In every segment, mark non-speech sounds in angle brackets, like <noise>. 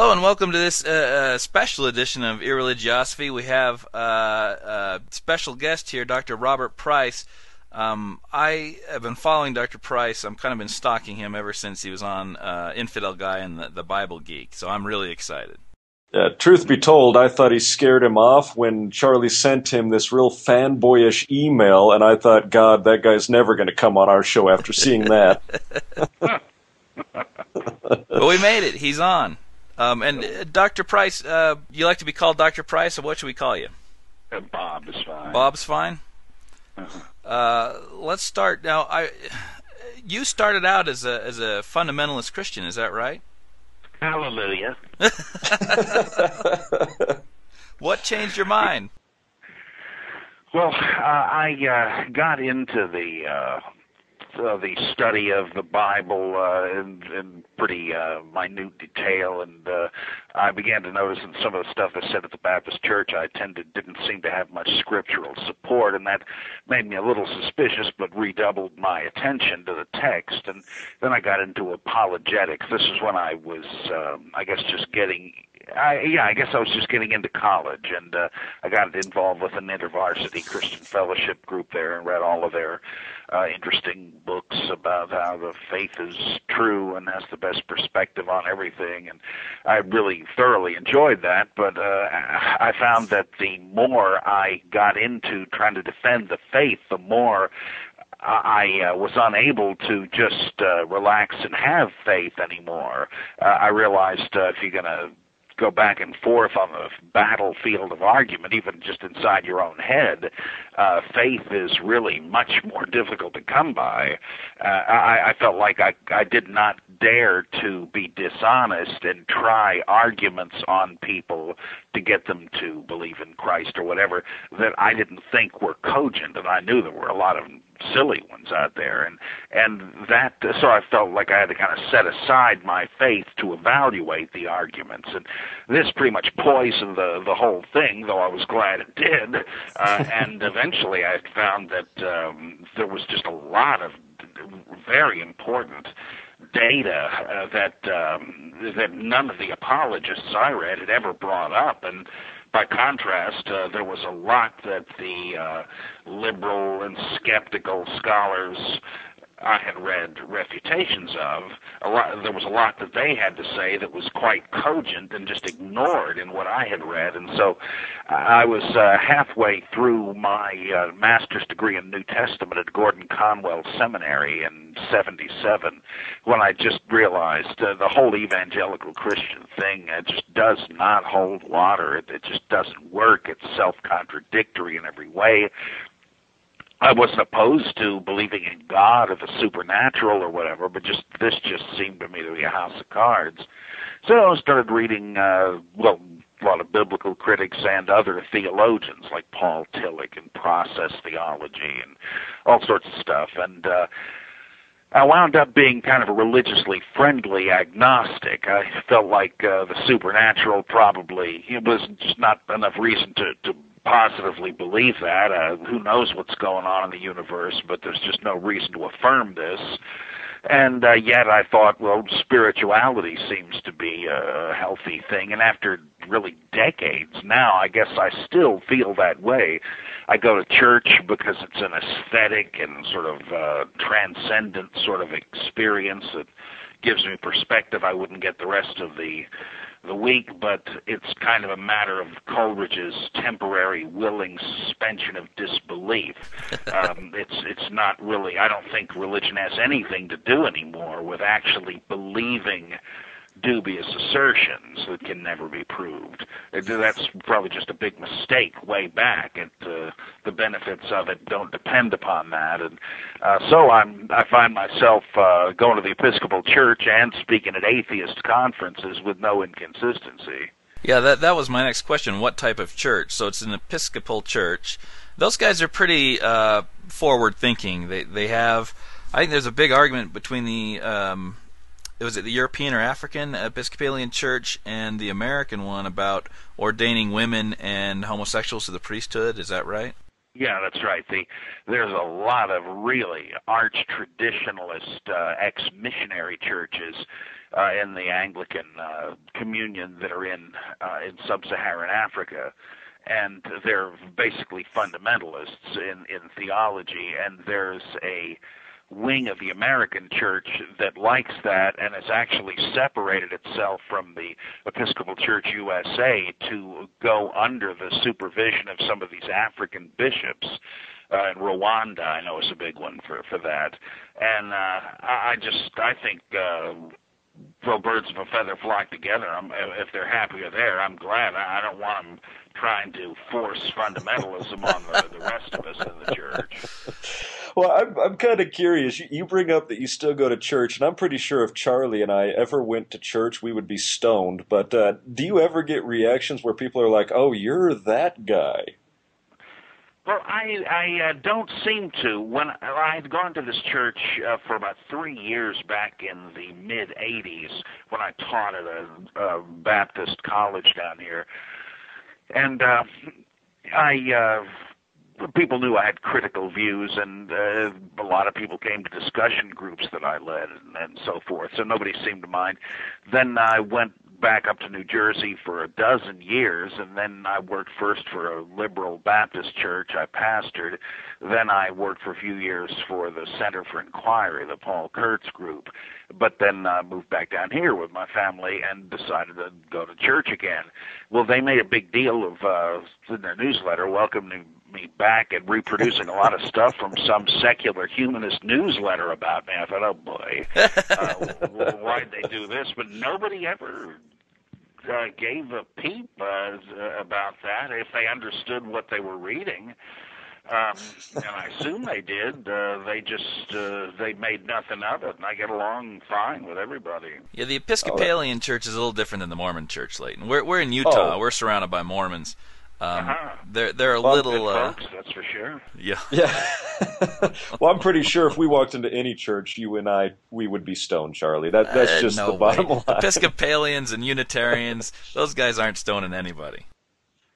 Hello and welcome to this uh, uh, special edition of Irreligiosity. We have uh, a special guest here, Dr. Robert Price. Um, I have been following Dr. Price. I've kind of been stalking him ever since he was on uh, Infidel Guy and the, the, Bible Geek. So I'm really excited. Uh, truth be told, I thought he scared him off when Charlie sent him this real fanboyish email, and I thought, God, that guy's never going to come on our show after seeing that. <laughs> but we made it. He's on. Um, and uh, Dr. Price, uh, you like to be called Dr. Price, or what should we call you? Uh, Bob is fine. Bob's fine. Uh-huh. Uh, let's start now. I, you started out as a as a fundamentalist Christian, is that right? Hallelujah. <laughs> what changed your mind? Well, uh, I uh, got into the uh, the study of the Bible uh, in, in pretty uh, minute detail, and uh, I began to notice that some of the stuff that's said at the Baptist Church I attended didn't seem to have much scriptural support, and that made me a little suspicious, but redoubled my attention to the text. And then I got into apologetics. This is when I was, um, I guess, just getting I, yeah, I guess I was just getting into college, and uh, I got involved with an InterVarsity Christian Fellowship group there, and read all of their uh, interesting books about how the faith is true and has the best perspective on everything, and I really thoroughly enjoyed that. But uh, I found that the more I got into trying to defend the faith, the more I uh, was unable to just uh, relax and have faith anymore. Uh, I realized uh, if you're going to go back and forth on the battlefield of argument, even just inside your own head, uh, faith is really much more difficult to come by. Uh, I, I felt like I, I did not dare to be dishonest and try arguments on people to get them to believe in Christ or whatever that I didn't think were cogent, and I knew there were a lot of silly ones out there, and and that so I felt like I had to kind of set aside my faith to evaluate the arguments, and this pretty much poisoned the the whole thing. Though I was glad it did, uh, <laughs> and eventually I found that um, there was just a lot of very important data uh, that um, that none of the apologists I read had ever brought up, and by contrast, uh, there was a lot that the uh, liberal and skeptical scholars I had read refutations of. Lot, there was a lot that they had to say that was quite cogent and just ignored in what I had read. And so I was uh, halfway through my uh, master's degree in New Testament at Gordon Conwell Seminary in 77 when I just realized uh, the whole evangelical Christian thing uh, just does not hold water. It, it just doesn't work. It's self-contradictory in every way. I wasn't opposed to believing in God or the supernatural or whatever, but just this just seemed to me to be a house of cards. So I started reading, uh, well, a lot of biblical critics and other theologians like Paul Tillich and process theology and all sorts of stuff. And uh, I wound up being kind of a religiously friendly agnostic. I felt like uh, the supernatural probably it was just not enough reason to to positively believe that. Uh, who knows what's going on in the universe, but there's just no reason to affirm this. And uh, yet I thought, well, spirituality seems to be a healthy thing. And after really decades now, I guess I still feel that way. I go to church because it's an aesthetic and sort of uh, transcendent sort of experience that gives me perspective I wouldn't get the rest of the the week, but it's kind of a matter of Coleridge's temporary willing suspension of disbelief. <laughs> Um, it's it's not really. I don't think religion has anything to do anymore with actually believing dubious assertions that can never be proved. That's probably just a big mistake way back. And uh, the benefits of it don't depend upon that. And uh, so I'm I find myself uh, going to the Episcopal Church and speaking at atheist conferences with no inconsistency. Yeah, that that was my next question. What type of church? So it's an Episcopal church. Those guys are pretty uh, forward thinking. They they have. I think there's a big argument between the um, was it the European or African Episcopalian Church and the American one about ordaining women and homosexuals to the priesthood? Is that right? Yeah, that's right. The, there's a lot of really arch traditionalist uh, ex-missionary churches uh, in the Anglican uh, communion that are in uh, in sub-Saharan Africa, and they're basically fundamentalists in in theology. And there's a wing of the American church that likes that and has actually separated itself from the Episcopal Church USA to go under the supervision of some of these African bishops. Uh, and Rwanda, I know, is a big one for for that. And uh, I I just, I think, uh, though birds of a feather flock together, I'm, if they're happier there, I'm glad. I don't want them trying to force fundamentalism on the, the rest of us in the church. Well, I'm, I'm kind of curious. You bring up that you still go to church, and I'm pretty sure if Charlie and I ever went to church, we would be stoned. But uh, do you ever get reactions where people are like, "Oh, you're that guy"? Well, I I uh, don't seem to. When I had gone to this church uh, for about three years back in the mid '80s, when I taught at a, a Baptist college down here, and uh, I. Uh, people knew I had critical views, and uh, a lot of people came to discussion groups that I led, and, and so forth. So nobody seemed to mind. Then I went back up to New Jersey for a dozen years, and then I worked first for a liberal Baptist church I pastored. Then I worked for a few years for the Center for Inquiry, the Paul Kurtz group. But then I moved back down here with my family and decided to go to church again. Well, they made a big deal of uh, in their newsletter welcoming me back and reproducing a lot of stuff from some secular humanist newsletter about me. I thought, oh boy, uh, <laughs> why'd they do this? But nobody ever uh, gave a peep uh, about that if they understood what they were reading. Um, and I assume they did. Uh, they just uh, they made nothing of it, and I get along fine with everybody. Yeah, the Episcopalian oh, church is a little different than the Mormon church, Leighton. We're we're in Utah. Oh. We're surrounded by Mormons. Um, uh-huh. They're they're a well, little uh, folks, that's for sure. Yeah, <laughs> yeah. well, I'm pretty sure if we walked into any church, you and I, we would be stoned, Charlie. That that's uh, just no the bottom way. line. Episcopalians and Unitarians, those guys aren't stoning anybody.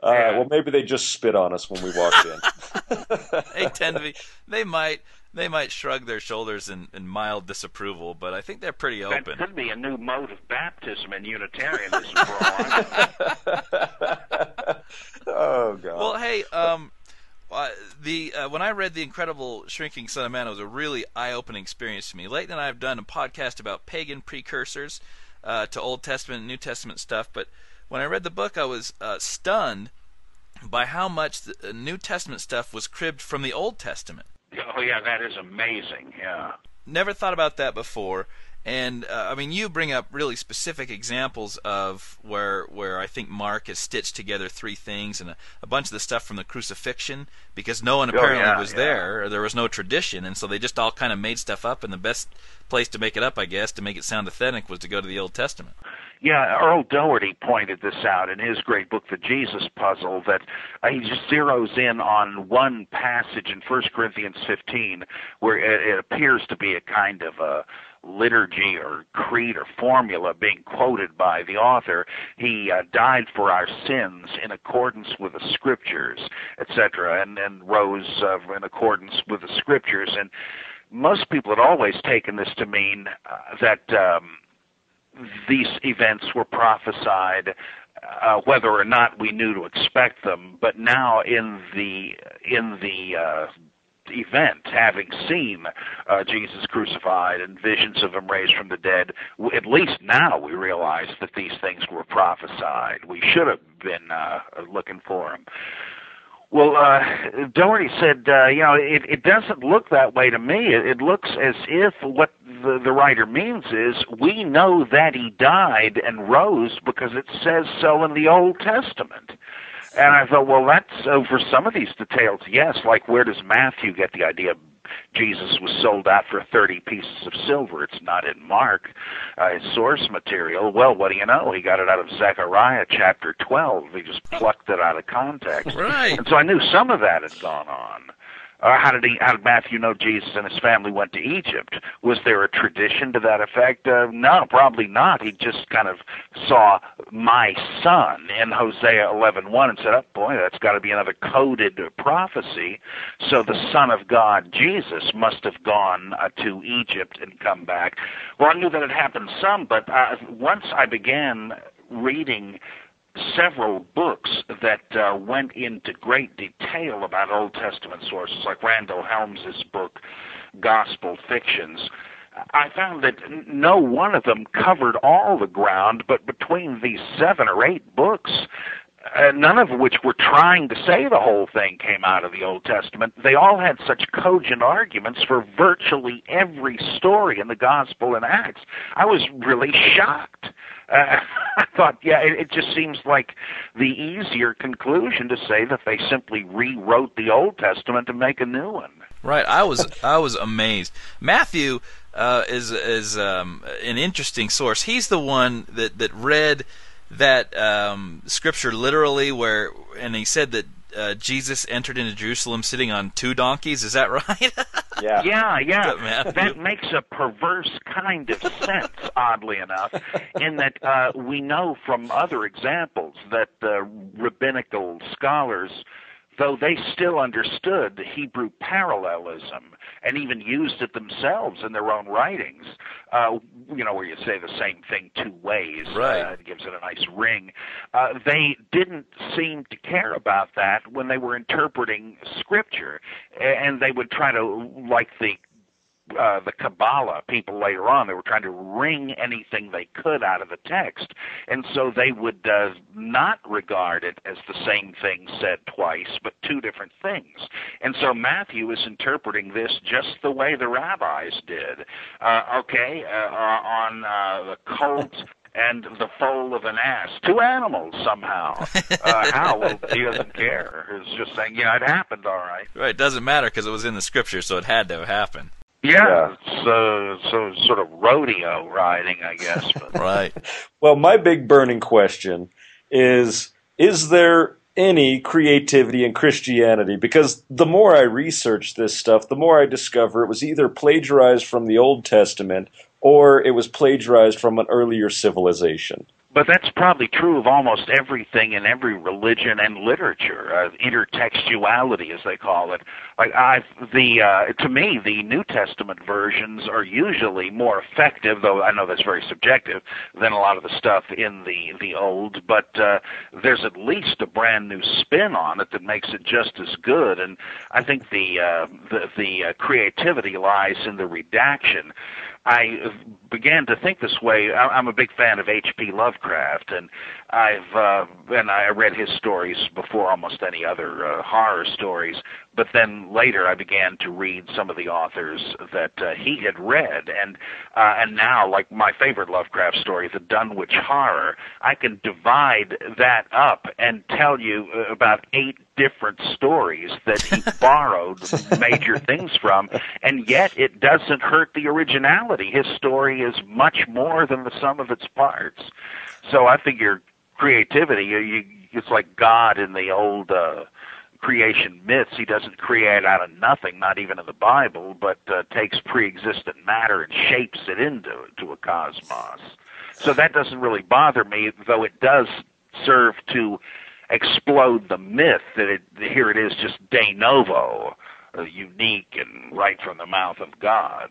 All right. Well, maybe they just spit on us when we walked in. <laughs> they tend to be. They might they might shrug their shoulders in, in mild disapproval, but I think they're pretty open. That could be a new mode of baptism in Unitarianism for <laughs> Oh God. Well, hey, um, uh, the uh, when I read the incredible Shrinking Son of Man, it was a really eye-opening experience to me. Leighton and I have done a podcast about pagan precursors uh, to Old Testament and New Testament stuff, but when I read the book, I was uh, stunned by how much the uh, New Testament stuff was cribbed from the Old Testament. Oh yeah, that is amazing. Yeah. Never thought about that before. And uh, I mean, you bring up really specific examples of where where I think Mark has stitched together three things and a, a bunch of the stuff from the crucifixion because no one apparently oh, yeah, was yeah. there, or there was no tradition, and so they just all kind of made stuff up. And the best place to make it up, I guess, to make it sound authentic, was to go to the Old Testament. Yeah, Earl Doherty pointed this out in his great book, The Jesus Puzzle, that uh, he just zeroes in on one passage in 1 Corinthians 15 where it, it appears to be a kind of a liturgy or creed or formula being quoted by the author. He uh, died for our sins in accordance with the scriptures, etc., and, and rose uh, in accordance with the scriptures. And most people had always taken this to mean uh, that. Um, these events were prophesied uh, whether or not we knew to expect them. But now, in the in the uh, event, having seen uh, Jesus crucified and visions of him raised from the dead, at least now we realize that these things were prophesied. We should have been uh, looking for them. Well, uh, Doherty said, uh, you know, it, it doesn't look that way to me. It, it looks as if what the, the writer means is we know that he died and rose because it says so in the Old Testament. And I thought, well, that's uh, for some of these details, yes. Like, where does Matthew get the idea Jesus was sold out for 30 pieces of silver. It's not in Mark, uh, his source material. Well, what do you know? He got it out of Zechariah chapter 12. He just plucked it out of context. <laughs> Right. And so I knew some of that had gone on. Or how did he? How did Matthew know Jesus and his family went to Egypt? Was there a tradition to that effect? Uh, no, probably not. He just kind of saw my son in Hosea 11:1 and said, "Oh boy, that's got to be another coded prophecy." So the Son of God, Jesus, must have gone uh, to Egypt and come back. Well, I knew that had happened some, but uh, once I began reading several books that uh, went into great detail about Old Testament sources, like Randel Helms's book, Gospel Fictions. I found that no one of them covered all the ground, but between these seven or eight books, uh, none of which were trying to say the whole thing came out of the Old Testament. They all had such cogent arguments for virtually every story in the Gospel and Acts. I was really shocked. Uh, <laughs> I thought, yeah, it, it just seems like the easier conclusion to say that they simply rewrote the Old Testament to make a new one. Right. I was I was amazed. Matthew uh, is is um, an interesting source. He's the one that that read that um, scripture literally, where and he said that uh, Jesus entered into Jerusalem sitting on two donkeys. Is that <laughs> right? yeah. Yeah, yeah. That makes a perverse kind of sense, oddly enough, in that uh, we know from other examples that uh, rabbinical scholars though they still understood the Hebrew parallelism and even used it themselves in their own writings. Uh, you know, where you say the same thing two ways, right? Uh, it gives it a nice ring. Uh, they didn't seem to care about that when they were interpreting Scripture, and they would try to, like the uh, the Kabbalah people later on. They were trying to wring anything they could out of the text, and so they would uh, not regard it as the same thing said twice, but two different things. And so Matthew is interpreting this just the way the rabbis did. Uh, okay, uh, on uh, the colt <laughs> and the foal of an ass. Two animals somehow. <laughs> Uh, how? Well, he doesn't care. He's just saying, yeah, it happened all right. Right. It doesn't matter because it was in the scripture, so it had to have happened. Yeah, yeah. so so sort of rodeo riding, I guess. But. <laughs> right. Well, my big burning question is: Is there any creativity in Christianity? Because the more I research this stuff, the more I discover it was either plagiarized from the Old Testament or it was plagiarized from an earlier civilization but that's probably true of almost everything in every religion and literature. Uh, intertextuality, as they call it. Like I, the uh, to me, the New Testament versions are usually more effective, though I know that's very subjective, than a lot of the stuff in the the Old. But uh, there's at least a brand new spin on it that makes it just as good. And I think the uh, the the uh, creativity lies in the redaction. I began to think this way. I'm a big fan of H.P. Lovecraft, and I've uh, and I read his stories before almost any other uh, horror stories. But then later, I began to read some of the authors that uh, he had read, and uh, and now, like my favorite Lovecraft story, The Dunwich Horror, I can divide that up and tell you uh, about eight different stories that he <laughs> borrowed major <laughs> things from, and yet it doesn't hurt the originality. His story is much more than the sum of its parts. So I figure creativity, you, you, it's like God in the old. uh creation myths. He doesn't create out of nothing, not even in the Bible, but uh, takes pre-existent matter and shapes it into to a cosmos. So that doesn't really bother me, though it does serve to explode the myth that it, here it is just de novo, uh, unique and right from the mouth of God.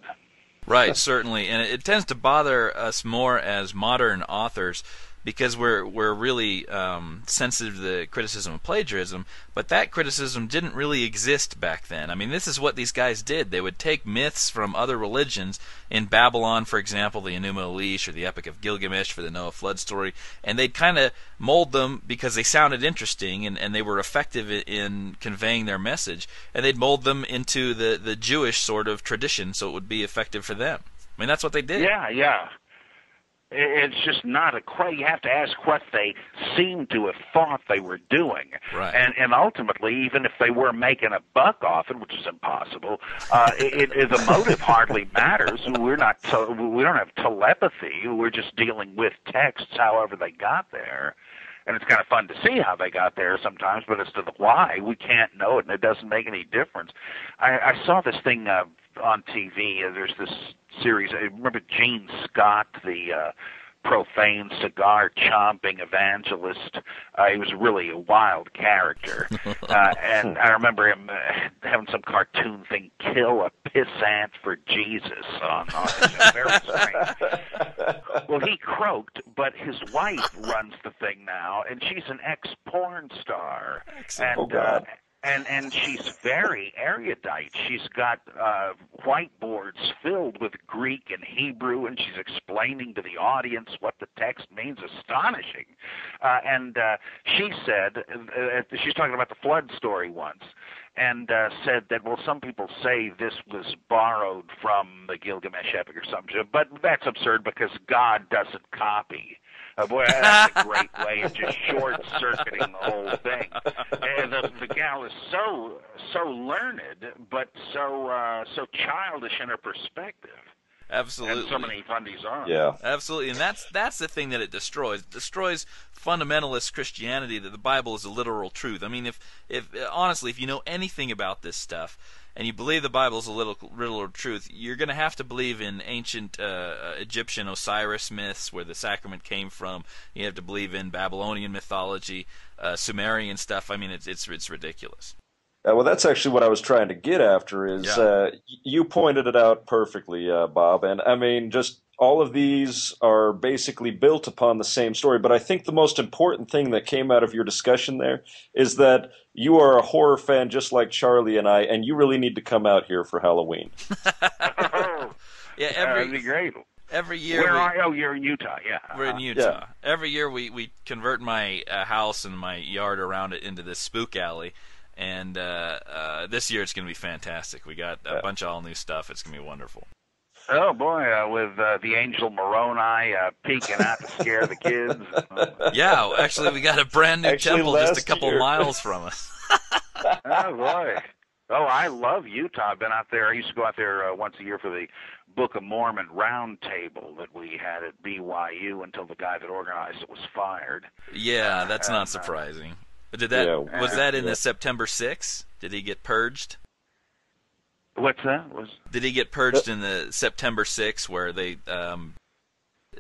Right, certainly, and it, it tends to bother us more as modern authors because we're we're really um, sensitive to the criticism of plagiarism. But that criticism didn't really exist back then. I mean, this is what these guys did. They would take myths from other religions. In Babylon, for example, the Enuma Elish or the Epic of Gilgamesh for the Noah flood story, and they'd kind of mold them because they sounded interesting and, and they were effective in conveying their message. And they'd mold them into the the Jewish sort of tradition, so it would be effective for them. I mean, that's what they did. Yeah, yeah. It's just not a question. You have to ask what they seem to have thought they were doing, right. and and ultimately, even if they were making a buck off it, which is impossible, uh, <laughs> it, it, the motive hardly matters. We're not. we don't have telepathy. We're just dealing with texts, however they got there and it's kind of fun to see how they got there sometimes, but as to the why, we can't know it, and it doesn't make any difference. I, I saw this thing uh, on TV. Uh, there's this series. I remember Gene Scott, the uh, profane cigar chomping evangelist. Uh, he was really a wild character, <laughs> uh, and I remember him uh, having some cartoon thing kill a pissant for Jesus on, on. Very <laughs> strange. Well, he croaked, but his wife runs the thing now, and she's an ex porn star, Excellent. Oh, and uh, God. And and she's very erudite. She's got uh, whiteboards filled with Greek and Hebrew, and she's explaining to the audience what the text means. Astonishing. Uh, and uh, she said uh, she's talking about the flood story once, and uh, said that well, some people say this was borrowed from the Gilgamesh epic or something, but that's absurd because God doesn't copy. Uh, boy, that's a great way of just short circuiting the whole thing. And the, the gal is so so learned, but so uh, so childish in her perspective, Absolutely. and so many fundies are. Yeah. Absolutely, and that's that's the thing that it destroys. It destroys fundamentalist Christianity that the Bible is a literal truth. I mean, if if honestly, if you know anything about this stuff and you believe the Bible is a riddle of truth, you're going to have to believe in ancient uh, Egyptian Osiris myths, where the sacrament came from. You have to believe in Babylonian mythology, uh, Sumerian stuff. I mean, it's it's it's ridiculous. Uh, well, that's actually what I was trying to get after. Is Yeah. uh, you pointed it out perfectly, uh, Bob? And I mean, just all of these are basically built upon the same story. But I think the most important thing that came out of your discussion there is that you are a horror fan just like Charlie and I, and you really need to come out here for Halloween. <laughs> Yeah, that'd be every great. every year Where we, are you? Oh, you're in Utah. Yeah. We're in. Utah. Every year we, we convert my uh, house and my yard around it into this spook alley. And uh, uh, this year it's going to be fantastic. We got a Yeah. bunch of all new stuff. It's going to be wonderful. Oh boy, uh, with uh, the angel Moroni uh, peeking out to scare the kids. <laughs> Yeah, actually, we got a brand new Actually, temple just a couple year. miles from us. <laughs> oh boy. Oh, I love Utah. I've been out there. I used to go out there uh, once a year for the Book of Mormon roundtable that we had at BYU until the guy that organized it was fired. Yeah, that's And, uh, not surprising. Did that Yeah, was that in yeah. the September 6th? Did he get purged? What's that? Was Did he get purged in the September 6th, where they um,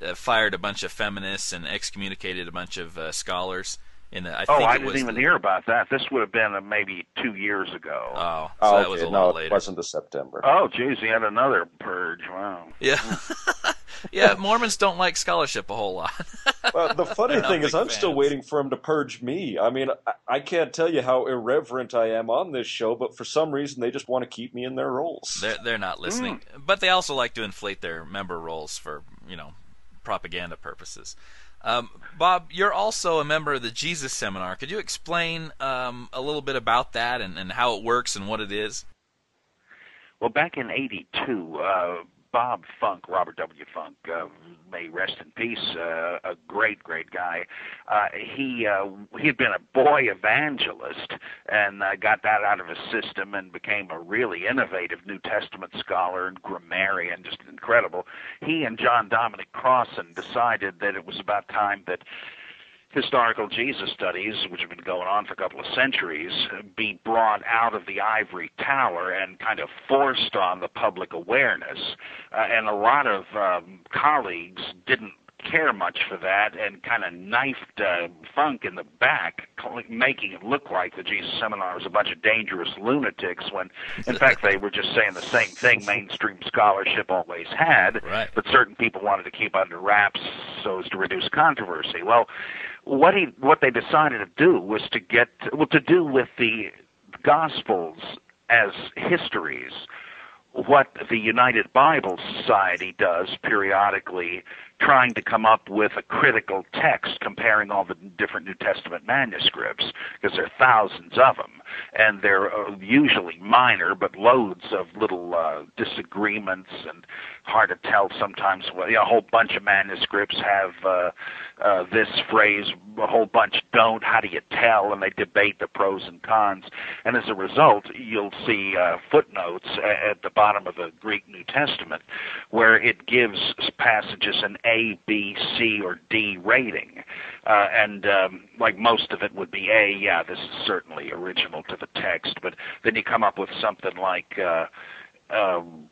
uh, fired a bunch of feminists and excommunicated a bunch of uh, scholars? In the, I oh, think I it didn't was even the- hear about that. This would have been uh, maybe two years ago. Oh, so Oh, that was a okay. lot later. it wasn't the September. oh, geez, he had another purge. Wow. Yeah, <laughs> yeah. Mormons don't like scholarship a whole lot. <laughs> Well, the funny thing is, big I'm still waiting for him to purge me. I mean, I, I can't tell you how irreverent I am on this show, but for some reason, they just want to keep me in their rolls. they're they're not listening, but they also like to inflate their member rolls for you know propaganda purposes. Um, Bob, you're also a member of the Jesus Seminar. Could you explain um, a little bit about that and, and how it works and what it is? Well, back in '82, uh, Bob Funk, Robert W. Funk, uh, may rest in peace, uh, a great, great guy. Uh, he uh, he had been a boy evangelist and uh, got that out of his system and became a really innovative New Testament scholar and grammarian, just incredible. He and John Dominic Crossan decided that it was about time that historical Jesus studies, which have been going on for a couple of centuries, be brought out of the ivory tower and kind of forced on the public awareness. Uh, and a lot of um, colleagues didn't care much for that and kind of knifed uh, Funk in the back, making it look like the Jesus Seminar was a bunch of dangerous lunatics when, in fact, they were just saying the same thing mainstream scholarship always had Right. but certain people wanted to keep under wraps so as to reduce controversy. Well, what he what they decided to do was to get well to do with the Gospels as histories. What the United Bible Society does periodically, trying to come up with a critical text comparing all the different New Testament manuscripts, because there are thousands of them, and they're uh, usually minor, but loads of little uh, disagreements and hard to tell sometimes. Well, you know, a whole bunch of manuscripts have uh, uh, this phrase, a whole bunch don't. How do you tell? And they debate the pros and cons. And as a result, you'll see uh, footnotes at the bottom of the Greek New Testament where it gives passages an A, B, C, or D rating. Uh, and um, like most of it would be A, yeah, this is certainly original to the text. But then you come up with something like. Uh, um,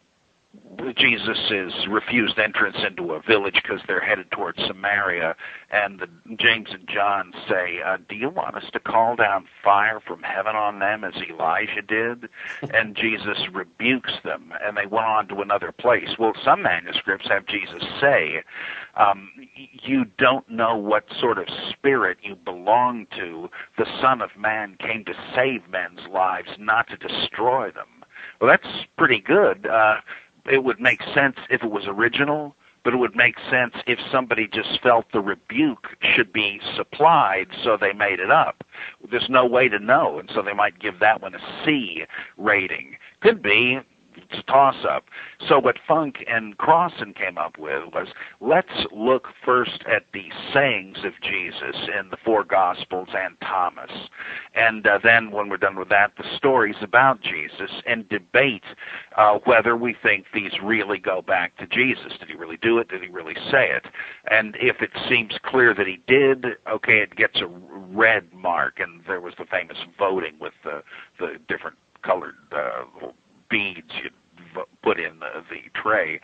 Jesus is refused entrance into a village because they're headed towards Samaria, and the, James and John say, uh, "Do you want us to call down fire from heaven on them as Elijah did?" <laughs> and Jesus rebukes them, and they went on to another place. Well, some manuscripts have Jesus say, um, "You don't know what sort of spirit you belong to. The Son of Man came to save men's lives, not to destroy them." Well, that's pretty good. Uh, it would make sense if it was original, but it would make sense if somebody just felt the rebuke should be supplied, so they made it up. There's no way to know, and so they might give that one a C rating. Could be it's a toss up. So what Funk and Crossan came up with was let's look first at the sayings of Jesus in the four Gospels and Thomas, and uh, then when we're done with that, the stories about Jesus, and debate uh, whether we think these really go back to Jesus. Did he really do it? Did he really say it? And if it seems clear that he did, okay, it gets a red mark. And there was the famous voting with the the different colored uh, beads you'd put in the, the tray,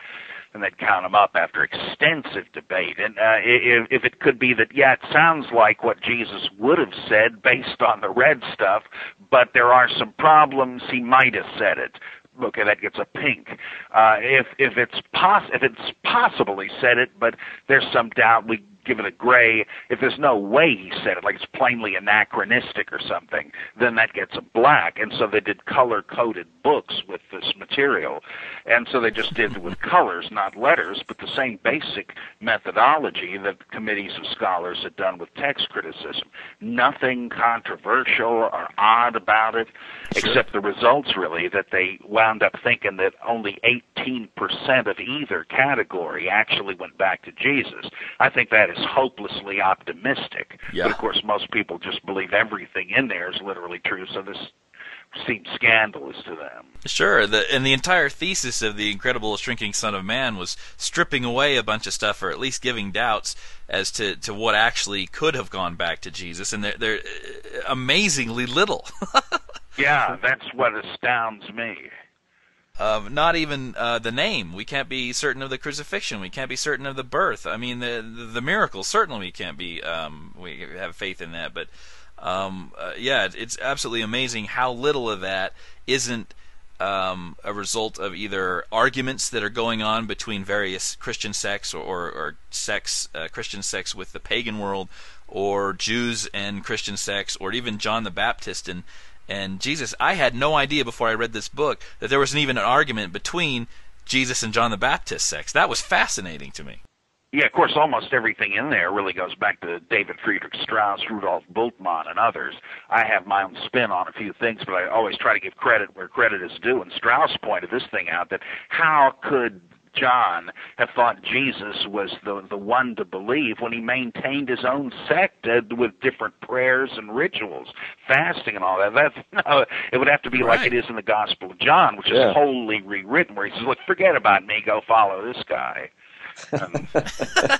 and they'd count them up after extensive debate. And uh, if, if it could be that, yeah, it sounds like what Jesus would have said based on the red stuff, but there are some problems. He might have said it okay, that gets a pink. Uh, if if it's poss if it's possible he said it, but there's some doubt, we give it a gray. If there's no way he said it, like it's plainly anachronistic or something, then that gets a black. And so they did color coded books with this material. And so they just did it with colors, not letters, but the same basic methodology that committees of scholars had done with text criticism. Nothing controversial or odd about it, sure. except the results really that they wound up thinking that only 18% of either category actually went back to Jesus. I think that is is hopelessly optimistic. Yeah. But of course, most people just believe everything in there is literally true. So this seems scandalous to them. Sure, the, and the entire thesis of the incredible shrinking Son of Man was stripping away a bunch of stuff, or at least giving doubts as to, to what actually could have gone back to Jesus, and they're, they're uh, amazingly little. <laughs> yeah, that's what astounds me. Not even uh, the name. We can't be certain of the crucifixion. We can't be certain of the birth. I mean, the the, the miracle. Certainly, we can't be. Um, we have faith in that. But um, uh, yeah, it's absolutely amazing how little of that isn't um, a result of either arguments that are going on between various Christian sects or, or, or sects, uh, Christian sects with the pagan world, or Jews and Christian sects, or even John the Baptist and and Jesus. I had no idea before I read this book that there wasn't even an argument between Jesus and John the Baptist sects. That was fascinating to me. Yeah, of course, almost everything in there really goes back to David Friedrich Strauss, Rudolf Bultmann, and others. I have my own spin on a few things, but I always try to give credit where credit is due. And Strauss pointed this thing out that how could John have thought Jesus was the the one to believe when he maintained his own sect uh, with different prayers and rituals, fasting and all that. That's <laughs> no, it would have to be right. like it is in the Gospel of John, which yeah. is wholly rewritten, where he says, "Look, forget about me, go follow this guy." <laughs>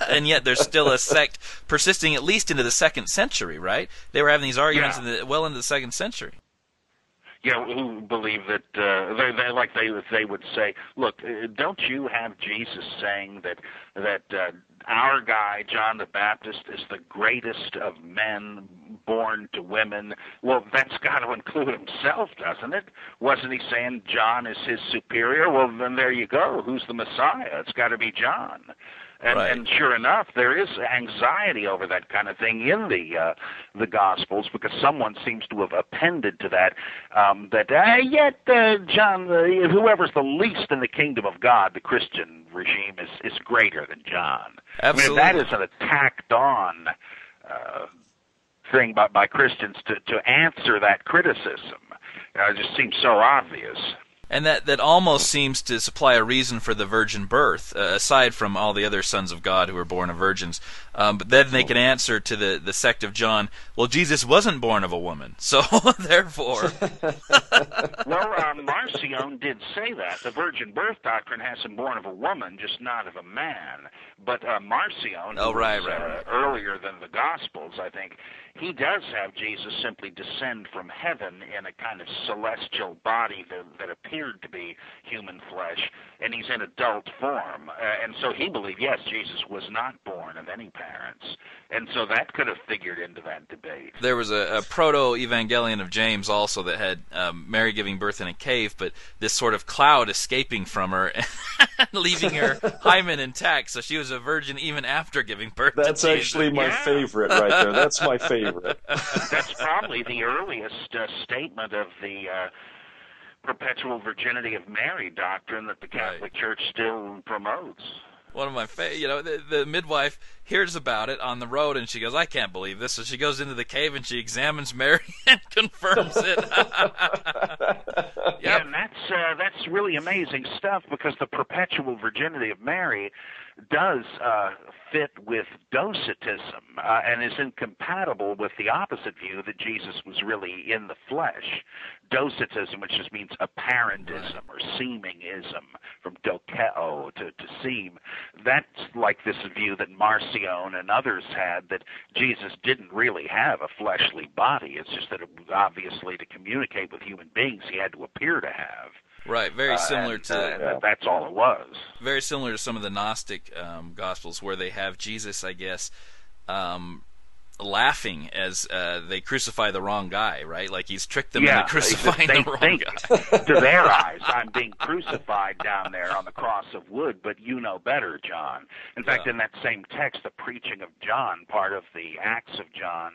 and yet there's still a sect persisting at least into the second century, right? They were having these arguments yeah. in the, well into the second century you know, who believe that uh, they, they like they they would say, look, uh, don't you have Jesus saying that that uh, our guy John the Baptist is the greatest of men born to women? Well, that's <laughs> got to include himself, doesn't it? Wasn't he saying John is his superior? Well, then there you go. Who's the Messiah? It's got to be John. And, right. and sure enough, there is anxiety over that kind of thing in the uh, the Gospels because someone seems to have appended to that um, that uh, yet uh, John, uh, whoever's the least in the kingdom of God, the Christian regime is is greater than John. Absolutely, I mean, that is an attacked on. Uh, thing by, by Christians to, to answer that criticism. Uh, it just seems so obvious. And that, that almost seems to supply a reason for the virgin birth, uh, aside from all the other sons of God who were born of virgins. Um, but then they can answer to the, the sect of John, well, Jesus wasn't born of a woman, <laughs> so <laughs> therefore. <laughs> well, uh, Marcion did say that. The virgin birth doctrine has him born of a woman, just not of a man. But uh, Marcion, oh, right, was, right, uh, earlier than the Gospels, I think, he does have Jesus simply descend from heaven in a kind of celestial body that, that appeared to be human flesh, and he's in adult form. Uh, and so he believed, yes, Jesus was not born of any parents. And so that could have figured into that debate. There was a, a proto Evangelion of James also that had um, Mary giving birth in a cave, but this sort of cloud escaping from her and <laughs> leaving her <laughs> hymen intact, so she was a virgin even after giving birth. That's actually my Yeah. favorite right there. That's my favorite. <laughs> That's probably the earliest uh, statement of the uh, perpetual virginity of Mary doctrine that the Catholic Church still promotes. One of my fa- you know the, the midwife hears about it on the road and she goes i can't believe this. So she goes into the cave and she examines mary <laughs> and confirms it. <laughs> Yeah, and that's uh, that's really amazing stuff because the perpetual virginity of Mary does uh, fit with Docetism uh, and is incompatible with the opposite view that Jesus was really in the flesh. Docetism, which just means apparentism or seemingism, from dokeo to, to seem, that's like this view that Marcion and others had that Jesus didn't really have a fleshly body. It's just that it, obviously to communicate with human beings, he had to appear to have. Right very Uh, similar and, to uh, that- that's all it was. very similar to some of the gnostic um, gospels where they have jesus i guess um, laughing as uh, they crucify the wrong guy right like he's tricked them yeah, into crucifying they the wrong guy <laughs> to their <laughs> eyes, I'm being crucified down there on the cross of wood, but you know better, John. In fact, Yeah. in that same text, the preaching of John, part of the Acts of John,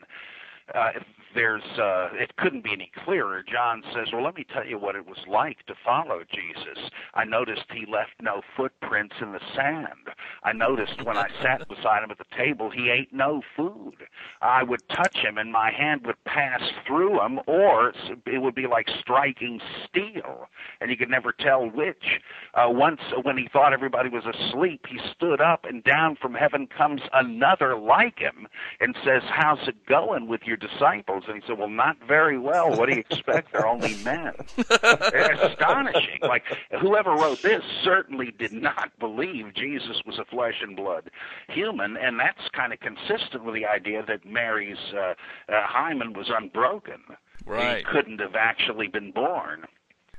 uh, there's uh, it couldn't be any clearer. John says, "Well, let me tell you what it was like to follow Jesus. I noticed he left no footprints in the sand. I noticed when I sat <laughs> beside him at the table, he ate no food. I would touch him, and my hand would pass through him, or it would be like striking steel, and you could never tell which. Uh, once, when he thought everybody was asleep, he stood up, and down from heaven comes another like him, and says, "How's it going with your disciples?" And he said, "Well, not very well. What do you expect? They're only men." Astonishing. Like whoever wrote this certainly did not believe Jesus was a flesh and blood human, and that's kind of consistent with the idea that Mary's uh, uh, hymen was unbroken. Right. He couldn't have actually been born.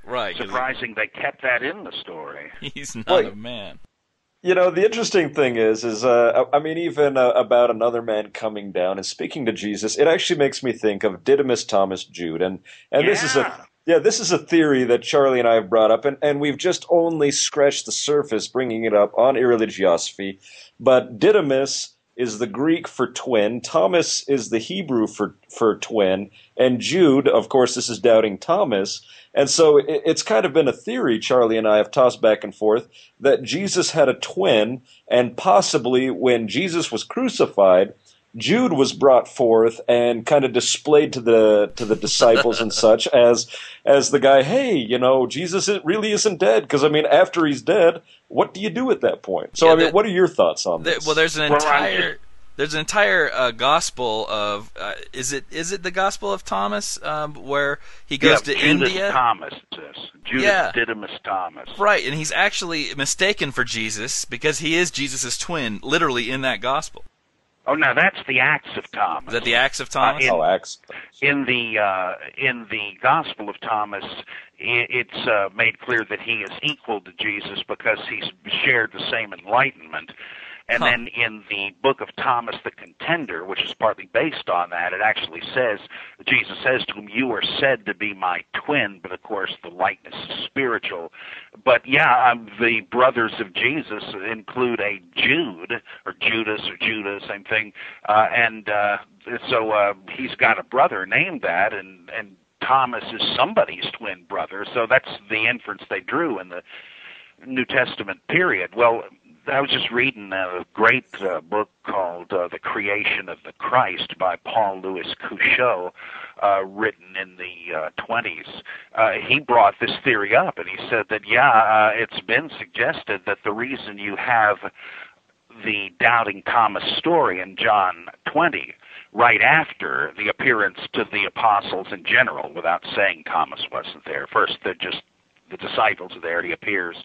Right. Surprising they kept that in the story. <laughs> he's not Wait. a man You know, the interesting thing is, is uh, I mean, even uh, about another man coming down and speaking to Jesus, it actually makes me think of Didymus Thomas Jude, and and this is a yeah, this is a theory that Charlie and I have brought up, and, and we've just only scratched the surface, bringing it up on Irreligiosity. But Didymus is the Greek for twin, Thomas is the Hebrew for for twin, and Jude, of course, this is doubting Thomas. And so it, it's kind of been a theory Charlie and I have tossed back and forth that Jesus had a twin, and possibly when Jesus was crucified, Jude was brought forth and kind of displayed to the to the disciples and such <laughs> as as the guy. Hey, you know, Jesus really isn't dead because I mean, after he's dead, what do you do at that point? So Yeah, I mean, that- what are your thoughts on There- this? well, there's an entire there's an entire uh, gospel of uh, is it is it the gospel of Thomas um, where he goes yeah, to Judas India Thomas. it says. Judas Yeah. Didymus Thomas. right and he's actually mistaken for Jesus because he is Jesus' twin literally in that gospel Oh, now that's the Acts of Thomas. is that the Acts of Thomas in- oh, Acts. in the uh, in the Gospel of Thomas, i it's uh, made clear that he is equal to Jesus because he's shared the same enlightenment. And Huh. then in the book of Thomas the Contender, which is partly based on that, it actually says Jesus says to him, "You are said to be my twin," but of course the likeness is spiritual. But yeah, um, the brothers of Jesus include a Jude or Judas or Judah, same thing, uh, and uh, so uh, he's got a brother named that, and and Thomas is somebody's twin brother. So that's the inference they drew in the New Testament period. Well, I was just reading a great uh, book called uh, The Creation of the Christ by Paul Louis Couchoud, uh, written in the uh, 20s. Uh, he brought this theory up and he said that, yeah, uh, it's been suggested that the reason you have the doubting Thomas story in John 20 right after the appearance to the apostles in general without saying Thomas wasn't there. First, they're just the disciples are there, he appears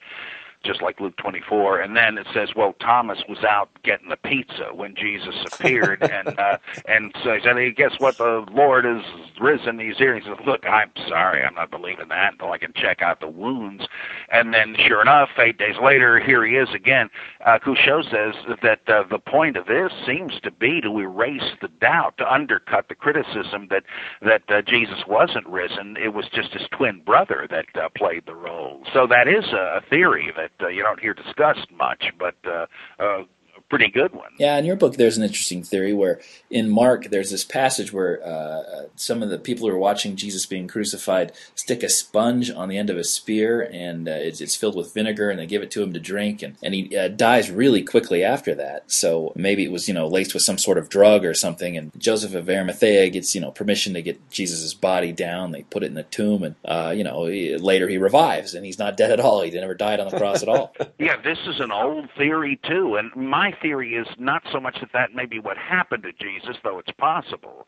just like Luke 24. And then it says, well, Thomas was out getting the pizza when Jesus appeared, <laughs> and uh, and so he said, hey, guess what? The Lord is risen. He's here. He says, look, I'm sorry, I'm not believing that until I can check out the wounds. And then, sure enough, eight days later, here he is again. Uh, Couchoud says that uh, the point of this seems to be to erase the doubt, to undercut the criticism that that uh, Jesus wasn't risen. It was just his twin brother that uh, played the role. So that is a theory that that uh, you don't hear discussed much, but uh, uh, pretty good one. Yeah, in your book, there's an interesting theory where in Mark, there's this passage where uh, some of the people who are watching Jesus being crucified stick a sponge on the end of a spear, and uh, it's, it's, filled with vinegar, and they give it to him to drink, and, and he uh, dies really quickly after that. So maybe it was you know laced with some sort of drug or something. And Joseph of Arimathea gets you know permission to get Jesus' body down. They put it in the tomb, and uh, you know later he revives, and he's not dead at all. He never died on the cross at all. <laughs> Yeah, this is an old theory too, and my theory is not so much that that may be what happened to Jesus, though it's possible,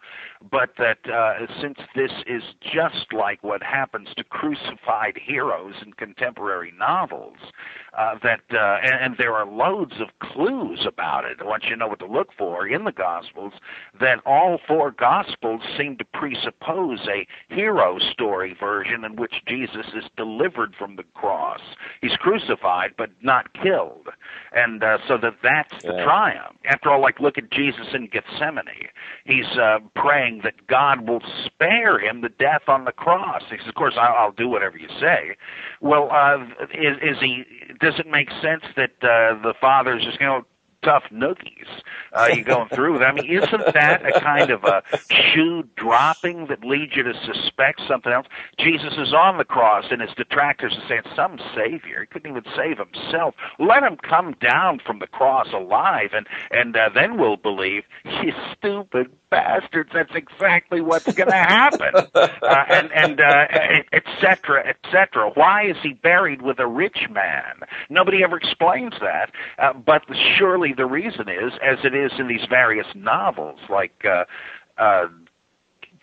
but that uh, since this is just like what happens to crucified heroes in contemporary novels, uh, that uh, and, and there are loads of clues about it once you know what to look for in the Gospels, that all four Gospels seem to presuppose a hero story version in which Jesus is delivered from the cross. He's crucified but not killed, and uh, so that that's the triumph. After all, like look at Jesus in Gethsemane. He's uh, praying that God will spare him the death on the cross. He says, "Of course, I'll, I'll do whatever you say." Well, uh, is, is he? Does it make sense that uh, the father's just going to tough noogies uh, you going through with. I mean, isn't that a kind of a shoe dropping that leads you to suspect something else? Jesus is on the cross, and his detractors are saying, "Some savior. He couldn't even save himself. Let him come down from the cross alive, and and uh, then we'll believe." You stupid bastards. That's exactly what's going to happen, uh, and and uh, et cetera, et cetera. Why is he buried with a rich man? Nobody ever explains that. Uh, but surely the reason is, as it is in these various novels, like. Uh, uh,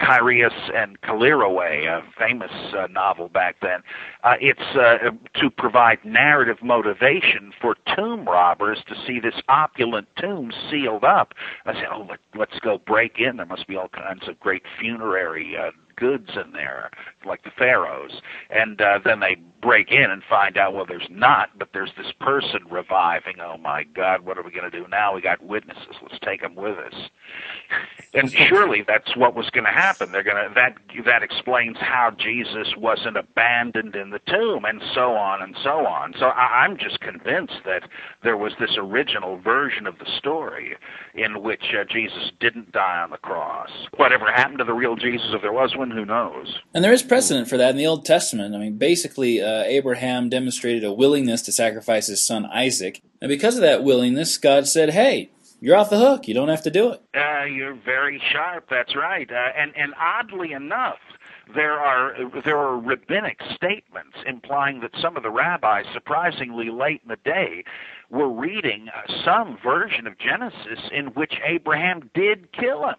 Chaereas and Callirhoe, a famous uh, novel back then. Uh, it's uh, to provide narrative motivation for tomb robbers to see this opulent tomb sealed up. I said, "Oh, let, us go break in. There must be all kinds of great funerary uh, goods in there, like the pharaohs." And uh, then they break in and find out, well, there's not, but there's this person reviving. Oh my God, what are we going to do now? We got witnesses. Let's take them with us. <laughs> And surely that's what was going to happen. They're going to that that explains how Jesus wasn't abandoned in the tomb, and so on and so on. So I, I'm just convinced that there was this original version of the story in which uh, Jesus didn't die on the cross. Whatever happened to the real Jesus, if there was one, who knows? And there is precedent for that in the Old Testament. I mean, basically. Uh, Abraham demonstrated a willingness to sacrifice his son Isaac. And because of that willingness, God said, hey, you're off the hook. You don't have to do it. Uh, you're very sharp. That's right. Uh, and, and oddly enough, there are there are rabbinic statements implying that some of the rabbis, surprisingly late in the day, were reading uh, some version of Genesis in which Abraham did kill him.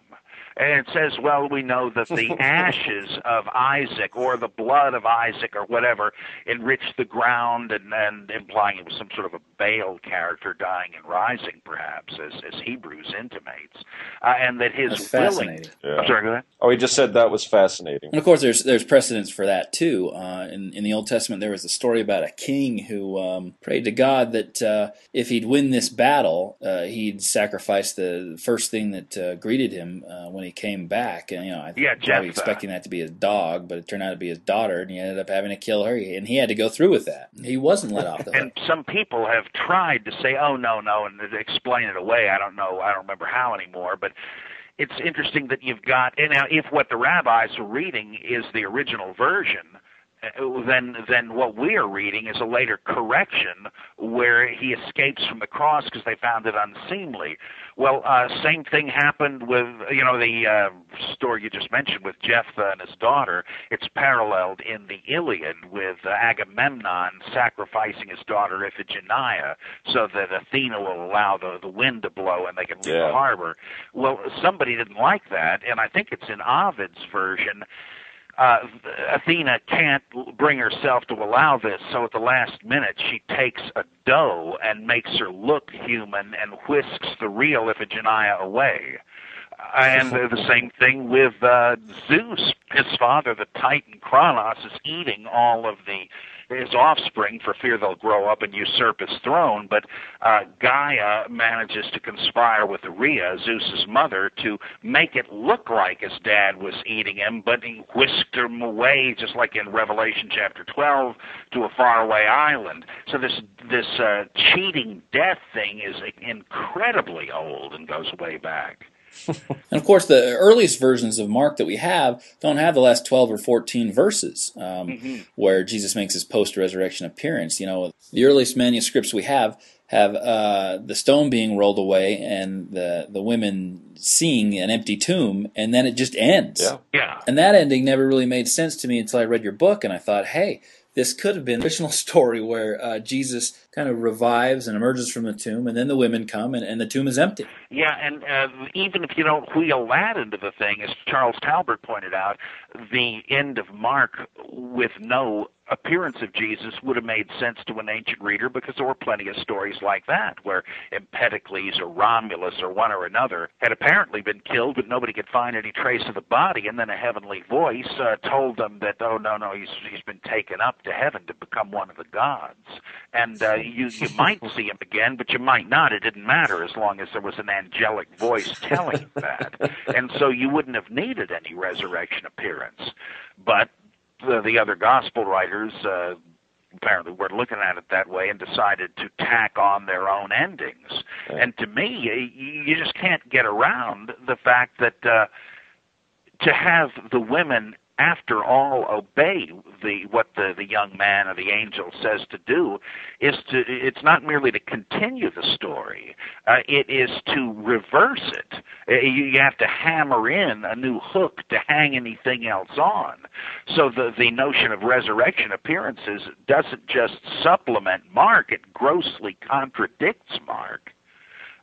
And it says, well, we know that the <laughs> ashes of Isaac or the blood of Isaac or whatever enriched the ground and, and implying it was some sort of a Baal character dying and rising, perhaps, as, as Hebrews intimates. Uh, and that his That's fascinating. Yeah. I'm sorry, go ahead. Oh, he just said that was fascinating. And of course, there's there's precedence for that too. Uh, in in the Old Testament, there was a story about a king who um, prayed to God that uh, if he'd win this battle, uh, he'd sacrifice the first thing that uh, greeted him uh, when when he came back, and you know, I yeah, probably uh, expecting that to be his dog, but it turned out to be his daughter, and he ended up having to kill her, and he had to go through with that. He wasn't let off the <laughs> hook. and some people have tried to say, "Oh no, no," and explain it away. I don't know. I don't remember how anymore, but it's interesting that you've got. And now, if what the rabbis are reading is the original version, then then what we are reading is a later correction where he escapes from the cross because they found it unseemly. Well, uh, same thing happened with you know the uh, story you just mentioned with Jephthah and his daughter. It's paralleled in the Iliad with uh, Agamemnon sacrificing his daughter Iphigenia so that Athena will allow the the wind to blow and they can leave Yeah. the harbor. Well, somebody didn't like that, and I think it's in Ovid's version uh, Athena can't bring herself to allow this, so at the last minute she takes a doe and makes her look human and whisks the real Iphigenia away. And <laughs> the same thing with uh, Zeus. His father, the Titan Kronos, is eating all of the his offspring for fear they'll grow up and usurp his throne. But uh, Gaia manages to conspire with Rhea, Zeus's mother, to make it look like his dad was eating him, but he whisked him away, just like in Revelation chapter 12, to a faraway island. So this this uh, cheating death thing is incredibly old and goes way back. <laughs> And of course, the earliest versions of Mark that we have don't have the last 12 or 14 verses um, where Jesus makes his post resurrection appearance. You know, the earliest manuscripts we have have uh, the stone being rolled away and the, the women seeing an empty tomb, and then it just ends. Yeah. Yeah. And that ending never really made sense to me until I read your book, and I thought, hey, this could have been an original <laughs> story where uh, Jesus kind of revives and emerges from the tomb, and then the women come, and, and the tomb is empty. Yeah, and uh, even if you don't wheel that into the thing, as Charles Talbert pointed out, the end of Mark with no appearance of Jesus would have made sense to an ancient reader because there were plenty of stories like that where Empedocles or Romulus or one or another had apparently been killed, but nobody could find any trace of the body, and then a heavenly voice uh, told them that, oh no, no, he's he's been taken up to heaven to become one of the gods, and uh, you you might see him again, but you might not. It didn't matter as long as there was an angelic voice telling that, <laughs> and so you wouldn't have needed any resurrection appearance. But the, the other gospel writers uh, apparently were looking at it that way and decided to tack on their own endings. And to me, you, you just can't get around the fact that uh, to have the women after all obey the what the the young man or the angel says to do is to it's not merely to continue the story. Uh, it is to reverse it. Uh, you, you have to hammer in a new hook to hang anything else on. So the the notion of resurrection appearances doesn't just supplement mark it grossly contradicts mark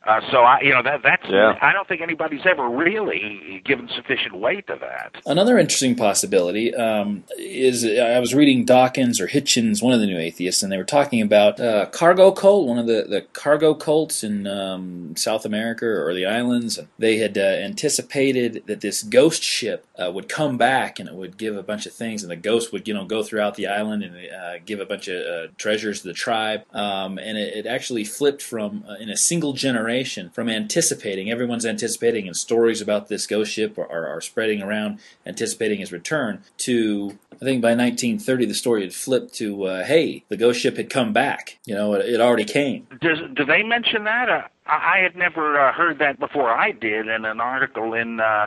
uh, so I, you know, that that's. Yeah. I don't think anybody's ever really given sufficient weight to that. Another interesting possibility um, is I was reading Dawkins or Hitchens, one of the new atheists, and they were talking about uh, cargo cult, one of the, the cargo cults in um, South America or the islands. And they had uh, anticipated that this ghost ship uh, would come back and it would give a bunch of things, and the ghost would you know go throughout the island and uh, give a bunch of uh, treasures to the tribe. Um, and it, it actually flipped from uh, in a single generation from anticipating everyone's anticipating and stories about this ghost ship are, are, are spreading around anticipating his return to I think by 1930 the story had flipped to uh, hey the ghost ship had come back you know it, it already came Does do they mention that? Uh, I I had never uh, heard that before. I did in an article in uh,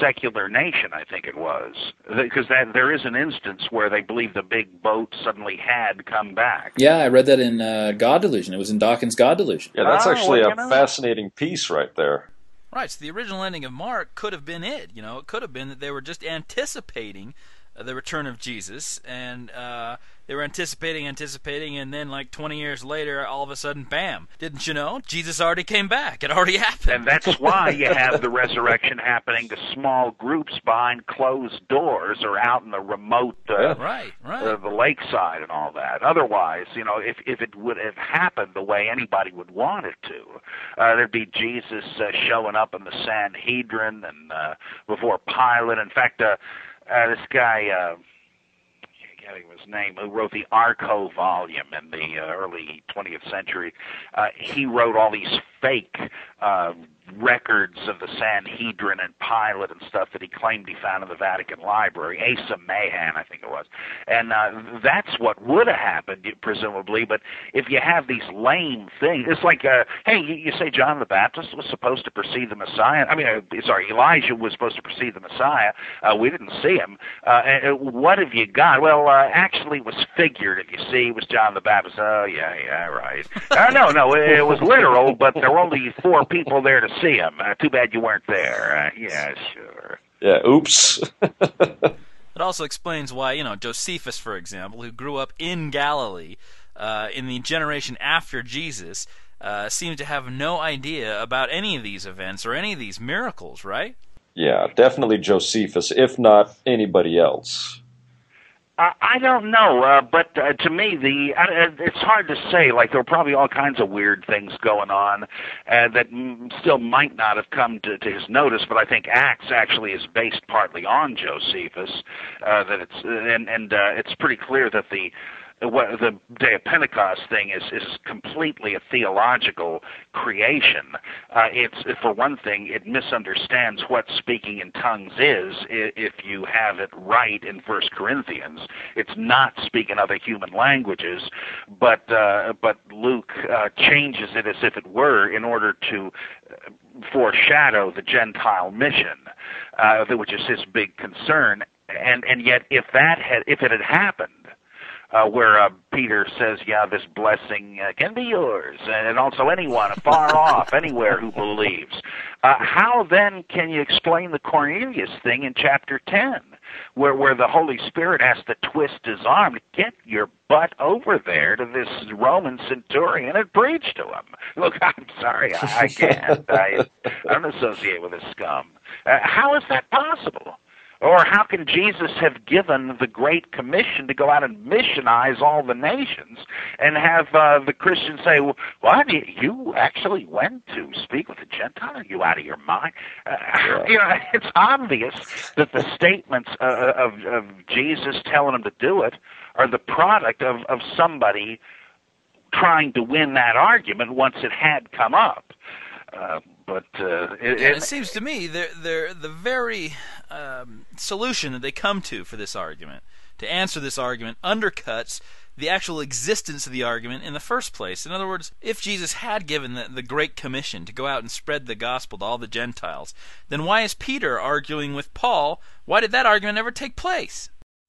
Secular Nation, I think it was, because that there is an instance where they believe the big boat suddenly had come back. yeah I read that in uh, God Delusion it was in Dawkins God Delusion Yeah, that's Oh, actually well, a know. fascinating piece right there. Right. So the original ending of Mark could have been it. You know, it could have been that they were just anticipating the return of Jesus, and uh, they were anticipating, anticipating, and then like 20 years later, all of a sudden, bam! Didn't you know? Jesus already came back. It already <laughs> happened. And that's why you have the resurrection happening to small groups behind closed doors or out in the remote uh, Yeah. right. Right. uh, the lakeside and all that. Otherwise, you know, if if it would have happened the way anybody would want it to, uh, there'd be Jesus uh, showing up in the Sanhedrin and uh, before Pilate. In fact, uh, uh, this guy. Uh, think his name, who wrote the Archko volume in the uh, early 20th century. Uh, he wrote all these fake uh, records of the Sanhedrin and Pilate and stuff that he claimed he found in the Vatican Library. Asa Mahan, I think it was, and uh, that's what would have happened presumably. But if you have these lame things, it's like, uh, hey, you, say John the Baptist was supposed to precede the Messiah. I mean, uh, sorry, Elijah was supposed to precede the Messiah. Uh, we didn't see him. Uh, and what have you got? Well, uh, actually, it was figured. If you see, it was John the Baptist. Oh, yeah, yeah, right. uh, no, no, it, it was literal, but there were only four people there to see him. Uh, too bad you weren't there. Uh, yeah, sure. Yeah, oops. <laughs> it also explains why, you know, Josephus, for example, who grew up in Galilee uh, in the generation after Jesus, uh, seems to have no idea about any of these events or any of these miracles, right? Yeah, definitely Josephus, if not anybody else. I don't know, uh, but uh, to me, the uh, it's hard to say. Like there were probably all kinds of weird things going on uh, that m- still might not have come to, to his notice. But I think Acts actually is based partly on Josephus. Uh, that it's and and uh, it's pretty clear that the what the Day of Pentecost thing is is completely a theological creation. Uh, it's for one thing, it misunderstands what speaking in tongues is. If you have it right in First Corinthians, it's not speaking other human languages, but uh, but Luke uh, changes it as if it were in order to foreshadow the Gentile mission, uh, which is his big concern. And and yet, if that had if it had happened uh, where uh, Peter says, "Yeah, this blessing uh, can be yours, and also anyone far <laughs> off, anywhere who believes." Uh, how then can you explain the Cornelius thing in chapter ten, where where the Holy Spirit has to twist his arm to get your butt over there to this Roman centurion and preach to him? <laughs> Look, I'm sorry, I, I can't. I, I <laughs> don't associate with this scum. Uh, how is that possible? Or how can Jesus have given the Great Commission to go out and missionize all the nations and have uh, the Christians say, well, what? You actually went to speak with a Gentile? Are you out of your mind? Uh, <laughs> you know, it's obvious that the statements uh, of, of Jesus telling them to do it are the product of, of somebody trying to win that argument once it had come up. Uh, but uh, it, yeah, it, seems to me they're, they're the very um, solution that they come to for this argument, to answer this argument, undercuts the actual existence of the argument in the first place. In other words, if Jesus had given the, the Great Commission to go out and spread the gospel to all the Gentiles, then why is Peter arguing with Paul? Why did that argument ever take place?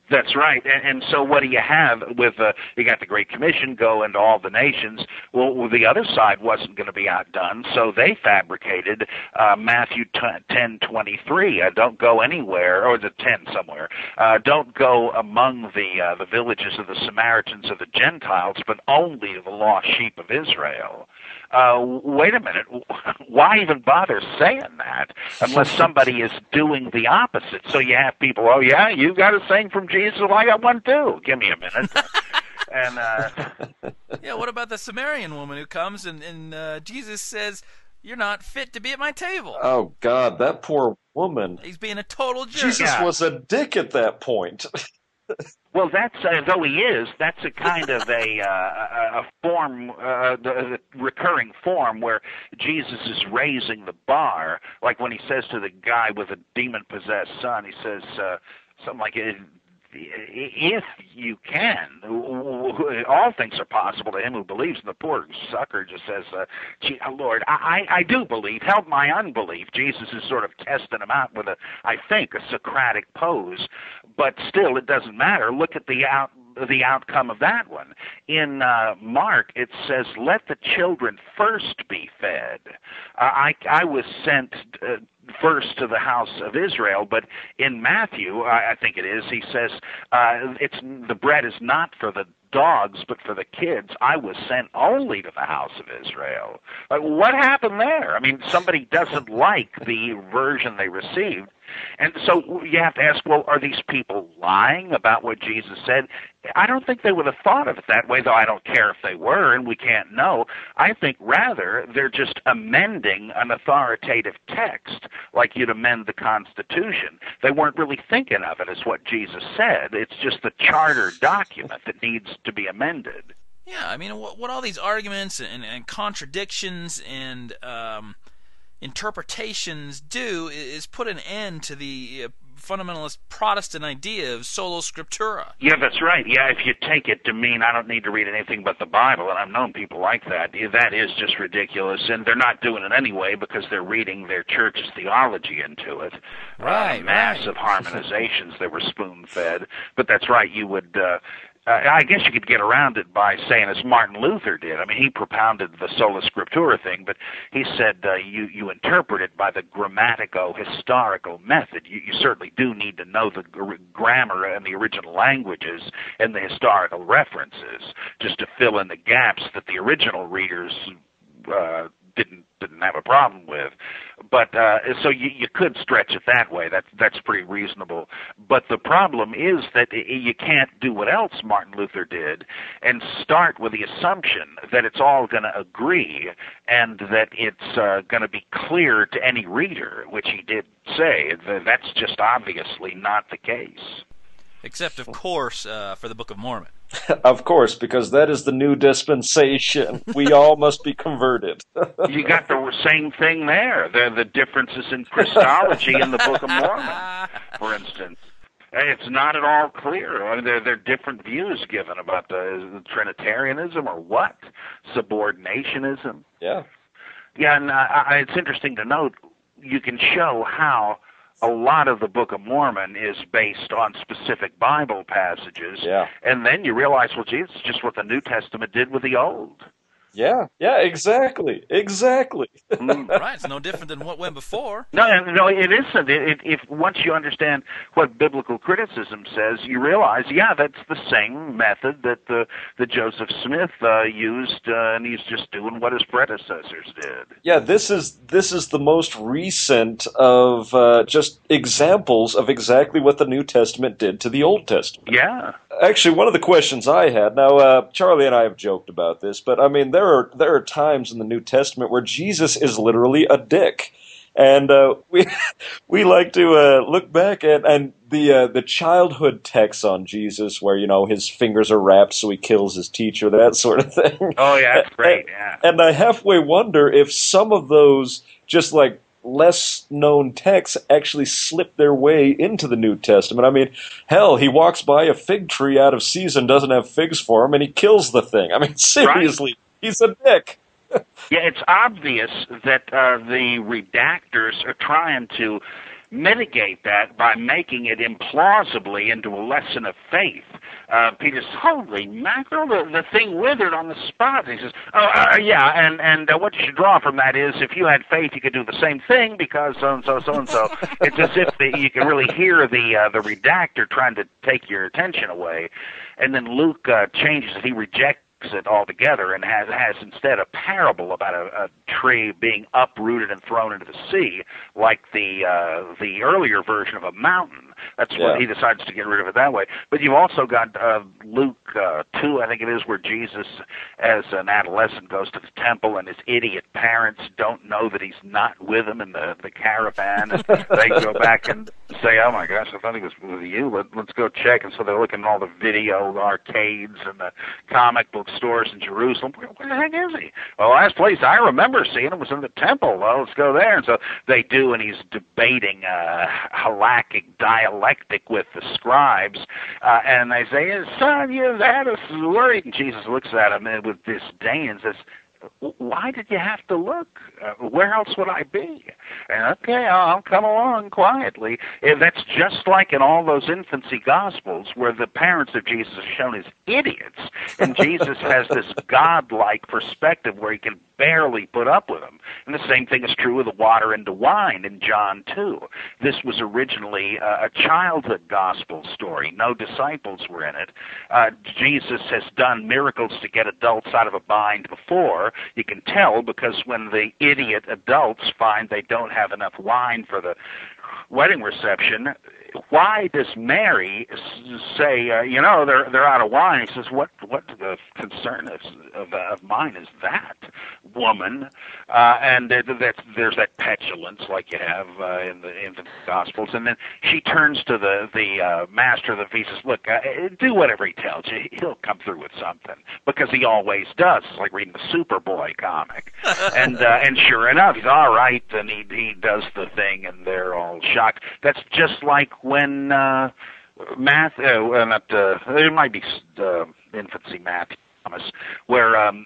That's right. And, and so what do you have with uh, you got the Great Commission go into all the nations? Well, the other side wasn't going to be outdone, so they fabricated uh, Matthew t- ten twenty three. Uh, don't go anywhere, or the ten somewhere. Uh, don't go among the uh, the villages of the Samaritans of the Gentiles, but only the lost sheep of Israel uh, wait a minute, why even bother saying that unless somebody is doing the opposite? So you have people, oh yeah, you got a saying from Jesus, well I got one too. Give me a minute. <laughs> and uh, yeah, what about the Samaritan woman who comes and, and uh, Jesus says, "You're not fit to be at my table." Oh God, that poor woman. He's being a total jerk. Jesus yeah. was a dick at that point. <laughs> Well, that's uh, though he is. That's a kind of a uh, a form, uh, the, the recurring form where Jesus is raising the bar. Like when he says to the guy with a demon possessed son, he says uh, something like, if you can, all things are possible to him who believes. The poor sucker just says, uh, Gee, uh, Lord, I, I do believe. Help my unbelief. Jesus is sort of testing him out with a, I think, a Socratic pose. But still, it doesn't matter. Look at the out the outcome of that one. In uh, Mark, it says, "Let the children first be fed." Uh, I I was sent. Uh, first to the house of Israel, but in Matthew, I, I think it is, he says, uh, "It's the bread is not for the dogs, but for the kids. I was sent only to the house of Israel." Like, what happened there? I mean, somebody doesn't like the version they received, and so you have to ask, well, are these people lying about what Jesus said? I don't think they would have thought of it that way, though I don't care if they were, and we can't know. I think rather they're just amending an authoritative text like you'd amend the Constitution. They weren't really thinking of it as what Jesus said. It's just the charter document that needs to be amended. Yeah, I mean, what, what all these arguments and, and contradictions and um, interpretations do is put an end to the uh, fundamentalist Protestant idea of sola scriptura. Yeah, that's right. Yeah, if you take it to mean I don't need to read anything but the Bible, and I've known people like that, that is just ridiculous. And they're not doing it anyway because they're reading their church's theology into it. Right. Uh, massive right. harmonizations that were spoon fed. But that's right. You would. Uh, uh, I guess you could get around it by saying as Martin Luther did. I mean, he propounded the sola scriptura thing, but he said uh, you you interpret it by the grammatico historical method. You, you certainly do need to know the gr- grammar and the original languages and the historical references just to fill in the gaps that the original readers uh, didn't didn't have a problem with. But uh, so you, you could stretch it that way. That's that's pretty reasonable. But the problem is that you can't do what else Martin Luther did and start with the assumption that it's all going to agree and that it's uh, going to be clear to any reader, which he did say. That's just obviously not the case. Except, of course, uh, for the Book of Mormon. <laughs> of course, because that is the new dispensation. we all must be converted. <laughs> you got the same thing there. The the differences in Christology in the Book of Mormon, for instance. It's not at all clear. I mean, there, there are different views given about the Trinitarianism or what subordinationism. Yeah, yeah, and uh, I, it's interesting to note you can show how a lot of the Book of Mormon is based on specific Bible passages. Yeah. And then you realize, well, gee, it's just what the New Testament did with the Old. Yeah, yeah, exactly, exactly. Mm, <laughs> right, it's no different than what went before. No, no, it isn't. It, it, if once you understand what biblical criticism says, you realize, yeah, that's the same method that the the Joseph Smith uh, used, uh, and he's just doing what his predecessors did. Yeah, this is this is the most recent of uh, just examples of exactly what the New Testament did to the Old Testament. Yeah. Actually, one of the questions I had now, uh, Charlie and I have joked about this, but I mean there are there are times in the New Testament where Jesus is literally a dick, and uh, <laughs> we we like to uh, look back at and the uh, the childhood texts on Jesus, where you know his fingers are wrapped so he kills his teacher, <laughs> that sort of thing. Oh yeah, that's great. Yeah, and I halfway wonder if some of those just like less known texts actually slip their way into the New Testament. I mean, hell, he walks by a fig tree out of season, doesn't have figs for him, and he kills the thing. I mean, <laughs> seriously. He's a dick. <laughs> yeah, it's obvious that uh, the redactors are trying to mitigate that by making it implausibly into a lesson of faith. Uh, Peter's holy mackerel, the, the thing withered on the spot. He says, "Oh, uh, yeah, and and uh, what you should draw from that is, if you had faith, you could do the same thing because so and so, so and so." <laughs> It's as if the, you can really hear the uh, the redactor trying to take your attention away, and then Luke uh, changes it. He rejects it altogether and has has instead a parable about a, a tree being uprooted and thrown into the sea, like the uh, the earlier version of a mountain. That's yeah. what he decides to get rid of it that way. But you've also got uh, Luke uh, two, I think it is, where Jesus, as an adolescent, goes to the temple, and his idiot parents don't know that he's not with them in the the caravan, and they go <laughs> back and say, "Oh my gosh, I thought he was with you. Let, let's go check." And so they're looking at all the video arcades and the comic book stores in Jerusalem. Where, where the heck is he? Well, last place I remember seeing him was in the temple. Well, let's go there. And so they do, and he's debating uh, halakhic dialectic with the scribes, uh, and they say, "Son, you've had us worried." And Jesus looks at him with disdain and says, why did you have to look? Uh, where else would I be? And okay, I'll come along quietly. And that's just like in all those infancy gospels where the parents of Jesus are shown as idiots, and Jesus has this godlike perspective where he can barely put up with them. And the same thing is true with the water into wine in John 2. This was originally uh, a childhood gospel story. No disciples were in it. Uh, Jesus has done miracles to get adults out of a bind before. You can tell because when the idiot adults find they don't have enough wine for the wedding reception, why does Mary say, uh, you know, they're they're out of wine? He says, what what the concern of of, of mine is that woman? Uh, and that there's that petulance like you have uh, in the in the Gospels, and then she turns to the the uh, master of the feast. Says, look, uh, do whatever he tells you. He'll come through with something because he always does. It's like reading the Superboy comic, <laughs> and uh, and sure enough, he's all right, and he he does the thing, and they're all shocked. That's just like when uh, math, uh, not uh, it might be uh, infancy math, Thomas, where um,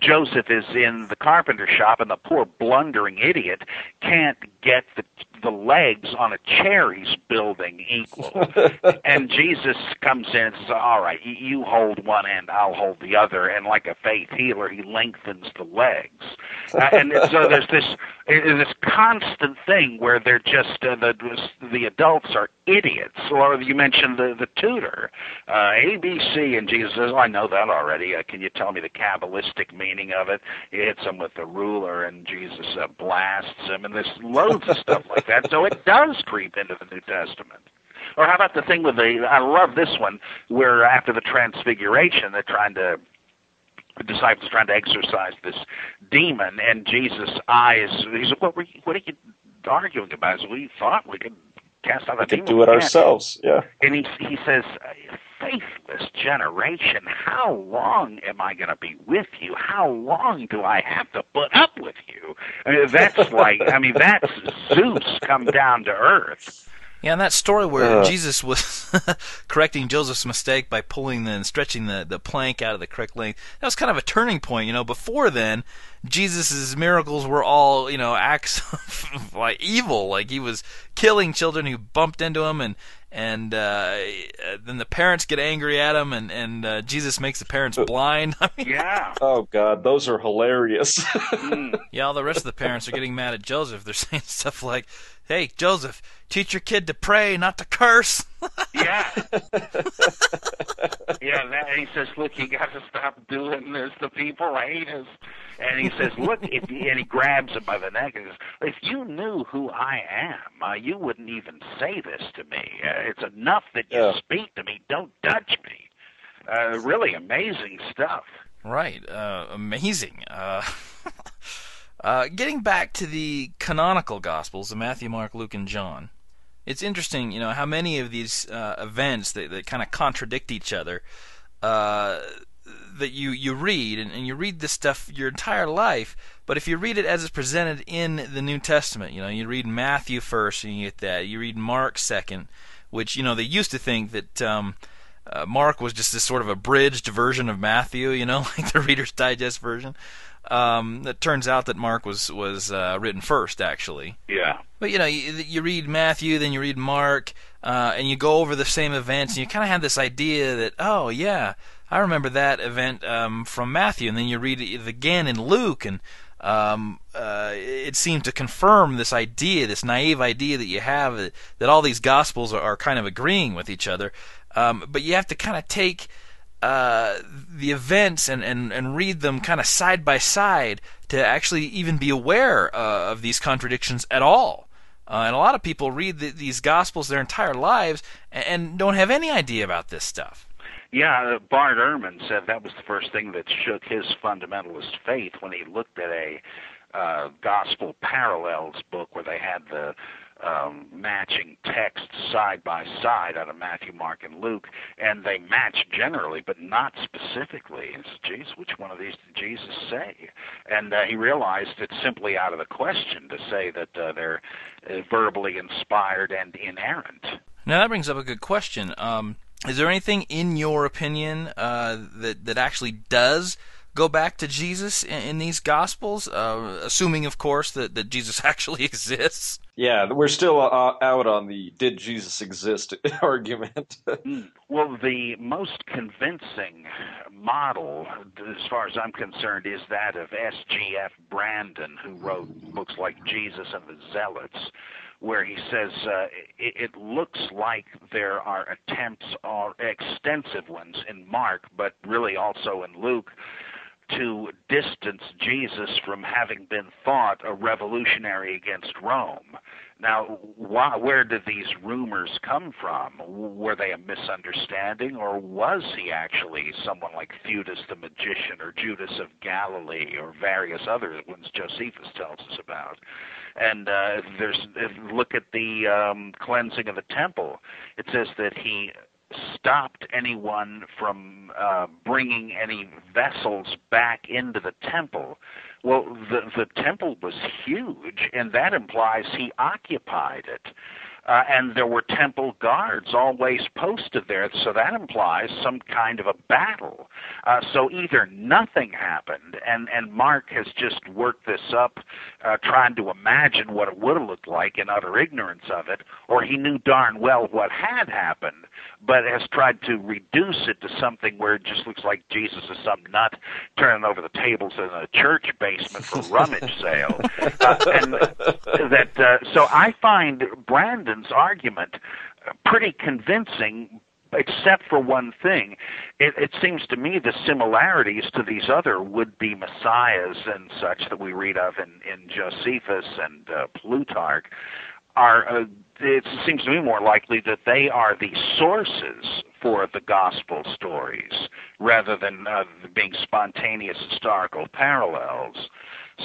Joseph is in the carpenter shop, and the poor blundering idiot can't get the the legs on a chair he's building equal. <laughs> and Jesus comes in and says, "All right, you hold one end, I'll hold the other." And like a faith healer, he lengthens the legs. Uh, and so there's <laughs> this this constant thing where they're just uh, the the adults are idiots. Or you mentioned the the tutor, uh, ABC, and Jesus says, oh, "I know that already. Uh, can you tell me the kabbalistic meaning of it?" He hits him with the ruler, and Jesus uh, blasts him, and there's loads of stuff like that. So it does creep into the New Testament. Or how about the thing with the? I love this one where after the transfiguration, they're trying to the disciples trying to exorcise this demon, and Jesus' eyes. He said, "What were you, what are you arguing about?" So we thought we could cast out the we demon. Do it ourselves. Yeah. And he he says, "Faithless generation, how long am I going to be with you? How long do I have to put up with you?" I mean, that's like, I mean, that's Zeus come down to earth. Yeah, and that story where uh. Jesus was <laughs> correcting Joseph's mistake by pulling the and stretching the, the plank out of the correct length, that was kind of a turning point. You know, before then, Jesus' miracles were all, you know, acts <laughs> of like evil. Like he was killing children who bumped into him and and uh, then the parents get angry at him, and and uh, Jesus makes the parents blind. <laughs> I mean, yeah. Oh God, those are hilarious. mm. Yeah, all the rest of the parents are getting mad at Joseph. They're saying stuff like, "Hey, Joseph, teach your kid to pray, not to curse." yeah. <laughs> yeah, that, he says, "Look, you got to stop doing this. The people hate us." And he says, "Look," if, and he grabs him by the neck and says, "If you knew who I am, uh, you wouldn't even say this to me. Uh, it's enough that you yeah. speak to me. Don't touch me." Uh, really amazing stuff. Right, uh, amazing. Uh, <laughs> uh, getting back to the canonical Gospels, the Matthew, Mark, Luke, and John it's interesting, you know, how many of these uh, events that, that kind of contradict each other uh, that you, you read, and, and, you read this stuff your entire life, but if you read it as it's presented in the New Testament, you know, you read Matthew first and you get that, you read Mark second, which, you know, they used to think that. Um, uh, Mark was just this sort of abridged version of Matthew, you know, <laughs> like the Reader's Digest version. Um, it turns out that Mark was was uh, written first, actually. Yeah. But you know, you, you read Matthew, then you read Mark, uh, and you go over the same events, and you kind of have this idea that, oh yeah, I remember that event um, from Matthew, and then you read it again in Luke, and um, uh, it seems to confirm this idea, this naive idea that you have that, that all these gospels are, are, kind of agreeing with each other. Um, but you have to kind of take uh, the events and, and, and read them kind of side by side to actually even be aware uh, of these contradictions at all. Uh, and a lot of people read the, these Gospels their entire lives and, and, don't have any idea about this stuff. Yeah, uh, Bart Ehrman said that was the first thing that shook his fundamentalist faith when he looked at a uh, Gospel Parallels book where they had the um, matching texts side by side out of Matthew, Mark, and Luke, and they match generally, but not specifically. And says, "Geez, which one of these did Jesus say?" And uh, he realized it's simply out of the question to say that uh, they're uh, verbally inspired and inerrant. Now that brings up a good question. Um, is there anything in your opinion uh, that that actually does go back to Jesus in, in these Gospels, uh, assuming, of course, that, that Jesus <laughs> actually exists. Yeah, we're still uh, out on the "did Jesus exist" <laughs> argument. Hmm. well, the most convincing model, as far as I'm concerned, is that of S.G.F. Brandon, who wrote books like Jesus and the Zealots where he says uh, it, it, looks like there are attempts, or extensive ones, in Mark, but really also in Luke, to distance Jesus from having been thought a revolutionary against Rome. Now, why, where did these rumors come from? Were they a misunderstanding, or was he actually someone like Theudas the magician, or Judas of Galilee, or various other ones Josephus tells us about? And uh, there's look at the um, cleansing of the temple. It says that he stopped anyone from uh, bringing any vessels back into the temple. Well, the the temple was huge, and that implies he occupied it uh, and there were temple guards always posted there, so that implies some kind of a battle. Uh, so either nothing happened, and and Mark has just worked this up, uh, trying to imagine what it would have looked like in utter ignorance of it, or he knew darn well what had happened, but has tried to reduce it to something where it just looks like Jesus is some nut turning over the tables in a church basement for <laughs> rummage sale, uh, and that. Uh, so I find Brandon's argument pretty convincing except for one thing. It, it seems to me the similarities to these other would-be messiahs and such that we read of in, in Josephus and uh, Plutarch are. Uh, it seems to me more likely that they are the sources for the gospel stories rather than uh, being spontaneous historical parallels.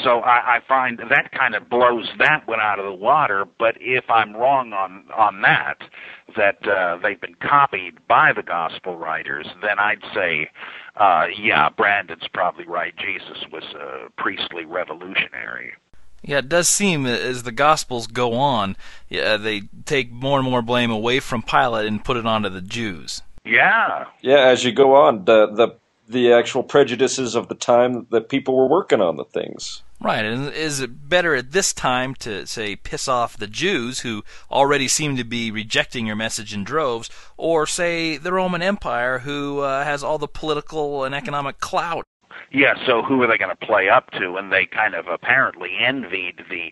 So I, I find that kind of blows that one out of the water. But if I'm wrong on on that, that uh, they've been copied by the gospel writers, then I'd say, uh, yeah, Brandon's probably right. Jesus was a priestly revolutionary. Yeah, it does seem as the Gospels go on, yeah, they take more and more blame away from Pilate and put it onto the Jews. Yeah. Yeah, as you go on, the the the actual prejudices of the time that people were working on the things. Right, and is it better at this time to say piss off the Jews who already seem to be rejecting your message in droves, or say the Roman Empire who uh, has all the political and economic clout? Yeah, so who are they going to play up to? And they kind of apparently envied the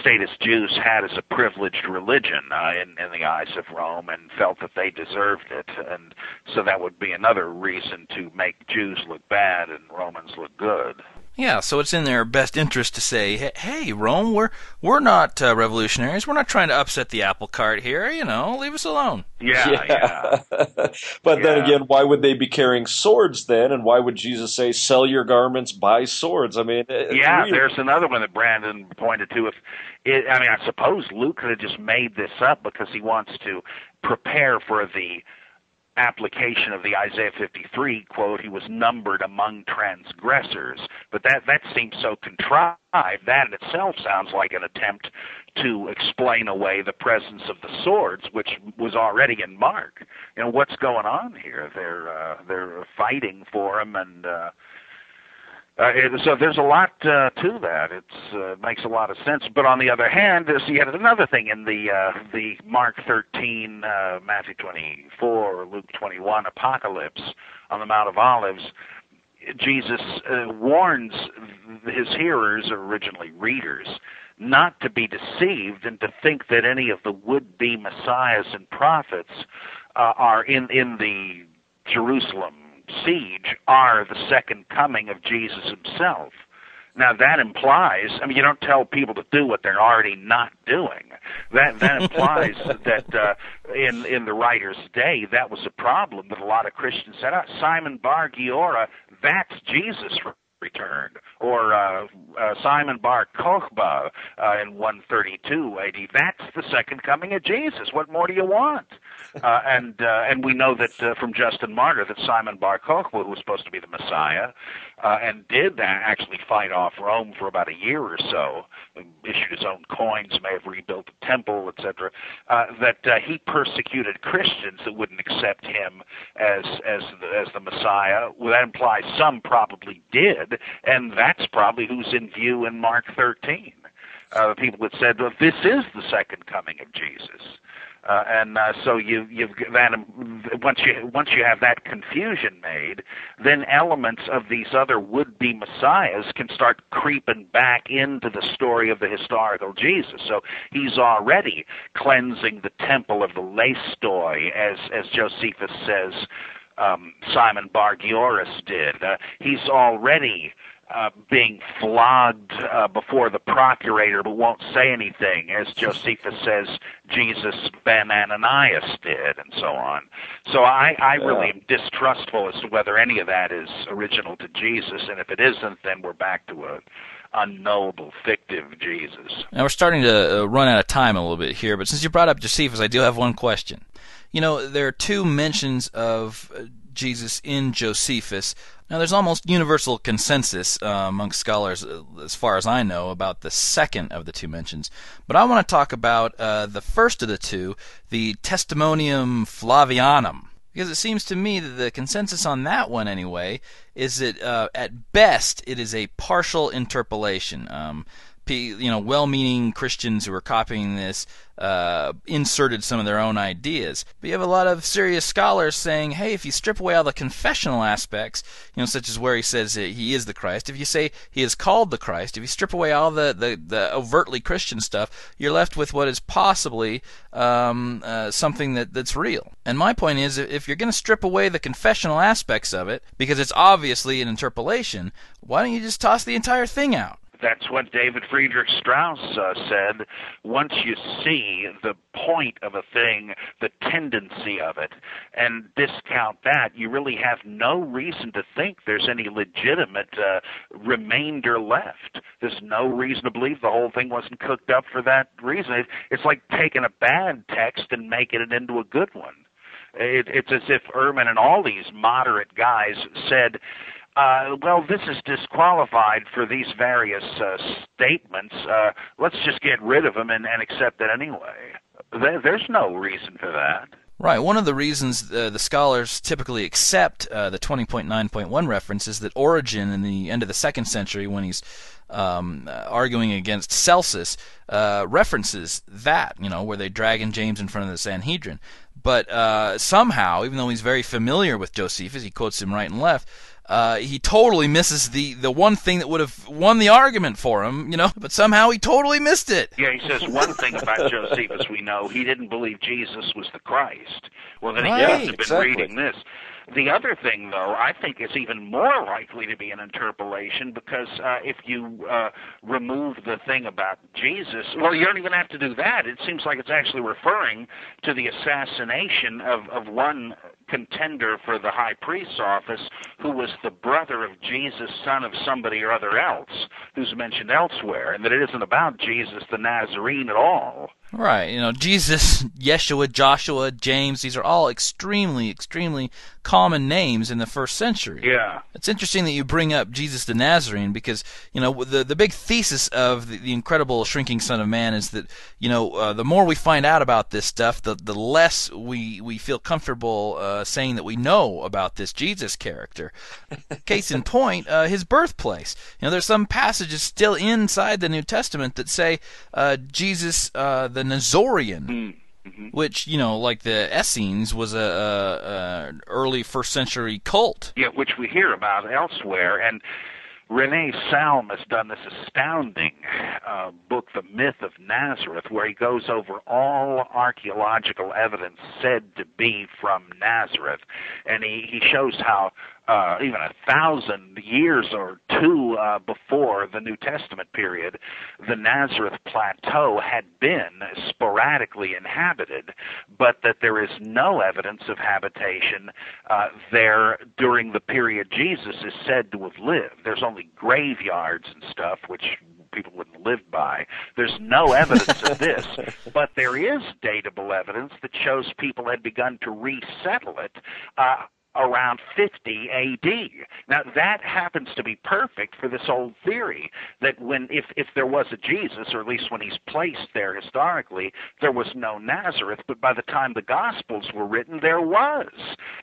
status Jews had as a privileged religion uh, in, in the eyes of Rome and felt that they deserved it. And so that would be another reason to make Jews look bad and Romans look good. Yeah, so it's in their best interest to say, "Hey, Rome, we're we're not uh, revolutionaries. We're not trying to upset the apple cart here. You know, leave us alone." Yeah, yeah. yeah. <laughs> but yeah. then again, why would they be carrying swords then? And why would Jesus say, "Sell your garments, buy swords"? I mean, yeah, really... there's another one that Brandon pointed to. If it, I mean, I suppose Luke could have just made this up because he wants to prepare for the application of the Isaiah 53 quote, he was numbered among transgressors. But that that seems so contrived. That in itself sounds like an attempt to explain away the presence of the swords, which was already in Mark. You know what's going on here? They're uh, they're fighting for him and. Uh, uh, it, so there's a lot uh, to that. It uh, makes a lot of sense. But on the other hand, there's yet another thing in the uh, the Mark 13, uh, Matthew 24, Luke 21 apocalypse on the Mount of Olives. Jesus uh, warns his hearers, originally readers, not to be deceived and to think that any of the would-be messiahs and prophets uh, are in in the Jerusalem siege are the second coming of Jesus himself. Now that implies, I mean, you don't tell people to do what they're already not doing. That that implies <laughs> that uh, in in the writer's day, that was a problem that a lot of Christians said. Oh, Simon Bar Giora, that's Jesus returned, or uh, uh, Simon Bar Kokhba uh, in 132 AD. That's the second coming of Jesus. What more do you want? Uh, and uh, and we know that uh, from Justin Martyr that Simon Bar Kokhba, was supposed to be the Messiah, uh, and did actually fight off Rome for about a year or so, issued his own coins, may have rebuilt the temple, etc. Uh, that uh, he persecuted Christians that wouldn't accept him as as the, as the Messiah. Well, that implies some probably did, and that's probably who's in view in Mark 13. Uh, the people that said, well, this is the second coming of Jesus. Uh, and uh, so you you've that once you once you have that confusion made, then elements of these other would-be messiahs can start creeping back into the story of the historical Jesus. So he's already cleansing the temple of the Lestoi, as as Josephus says um, Simon Bar Gioris did. Uh, he's already uh, being flogged uh, before the procurator but won't say anything, as Josephus says Jesus ben Ananias did, and so on. So I, I really am distrustful as to whether any of that is original to Jesus, and if it isn't, then we're back to a unknowable, fictive Jesus. Now we're starting to uh, run out of time a little bit here, but since you brought up Josephus, I do have one question. You know, there are two mentions of uh, Jesus in Josephus. Now, there's almost universal consensus uh, among scholars, uh, as far as I know, about the second of the two mentions. But I want to talk about uh, the first of the two, the Testimonium Flavianum. Because it seems to me that the consensus on that one, anyway, is that uh, at best it is a partial interpolation. Um, you know, well-meaning Christians who are copying this uh, inserted some of their own ideas. But you have a lot of serious scholars saying, hey, if you strip away all the confessional aspects, you know, such as where he says he is the Christ, if you say he is called the Christ, if you strip away all the, the, the overtly Christian stuff, you're left with what is possibly um, uh, something that, that's real. And my point is, if you're going to strip away the confessional aspects of it, because it's obviously an interpolation, why don't you just toss the entire thing out? That's what David Friedrich Strauss uh, said. Once you see the point of a thing, the tendency of it, and discount that, you really have no reason to think there's any legitimate uh, remainder left. There's no reason to believe the whole thing wasn't cooked up for that reason. It's like taking a bad text and making it into a good one. It, it's as if Ehrman and all these moderate guys said, uh, well, this is disqualified for these various uh, statements. Uh, let's just get rid of them and, and accept it anyway. There, there's no reason for that. Right. One of the reasons uh, the scholars typically accept uh, the 20.9.1 reference is that Origen, in the end of the second century, when he's um, uh, arguing against Celsus, uh, references that, you know, where they drag James in front of the Sanhedrin. But uh, somehow, even though he's very familiar with Josephus, he quotes him right and left, uh, he totally misses the, the one thing that would have won the argument for him, you know, but somehow he totally missed it. Yeah, he says one thing about Josephus we know he didn't believe Jesus was the Christ. Well, then he right, must have been exactly. reading this. The other thing, though, I think is even more likely to be an interpolation because uh, if you uh, remove the thing about Jesus, well, you don't even have to do that. It seems like it's actually referring to the assassination of, of one contender for the high priest's office who was the brother of Jesus, son of somebody or other else, who's mentioned elsewhere, and that it isn't about Jesus the Nazarene at all. Right. You know, Jesus, Yeshua, Joshua, James, these are all extremely, extremely common names in the first century. Yeah. It's interesting that you bring up Jesus the Nazarene because, you know, the, the big thesis of the, the incredible shrinking Son of Man is that, you know, uh, the more we find out about this stuff, the, the less we, we feel comfortable uh, saying that we know about this Jesus character. Case in point, uh, his birthplace. You know, there's some passages still inside the New Testament that say uh, Jesus, uh, the Nazorian. Mm-hmm. Which you know, like the Essenes, was a, a, a early first century cult. Yeah, which we hear about elsewhere. And Rene Salm has done this astounding uh, book, The Myth of Nazareth, where he goes over all archaeological evidence said to be from Nazareth. And he, he shows how uh, even a thousand years or two uh, before the New Testament period, the Nazareth plateau had been sporadically inhabited, but that there is no evidence of habitation uh, there during the period Jesus is said to have lived. There's only graveyards and stuff, which people wouldn't live by. There's no evidence of this, <laughs> but there is datable evidence that shows people had begun to resettle it uh, around 50 AD. Now that happens to be perfect for this old theory that when if if there was a Jesus or at least when he's placed there historically there was no Nazareth but by the time the gospels were written there was.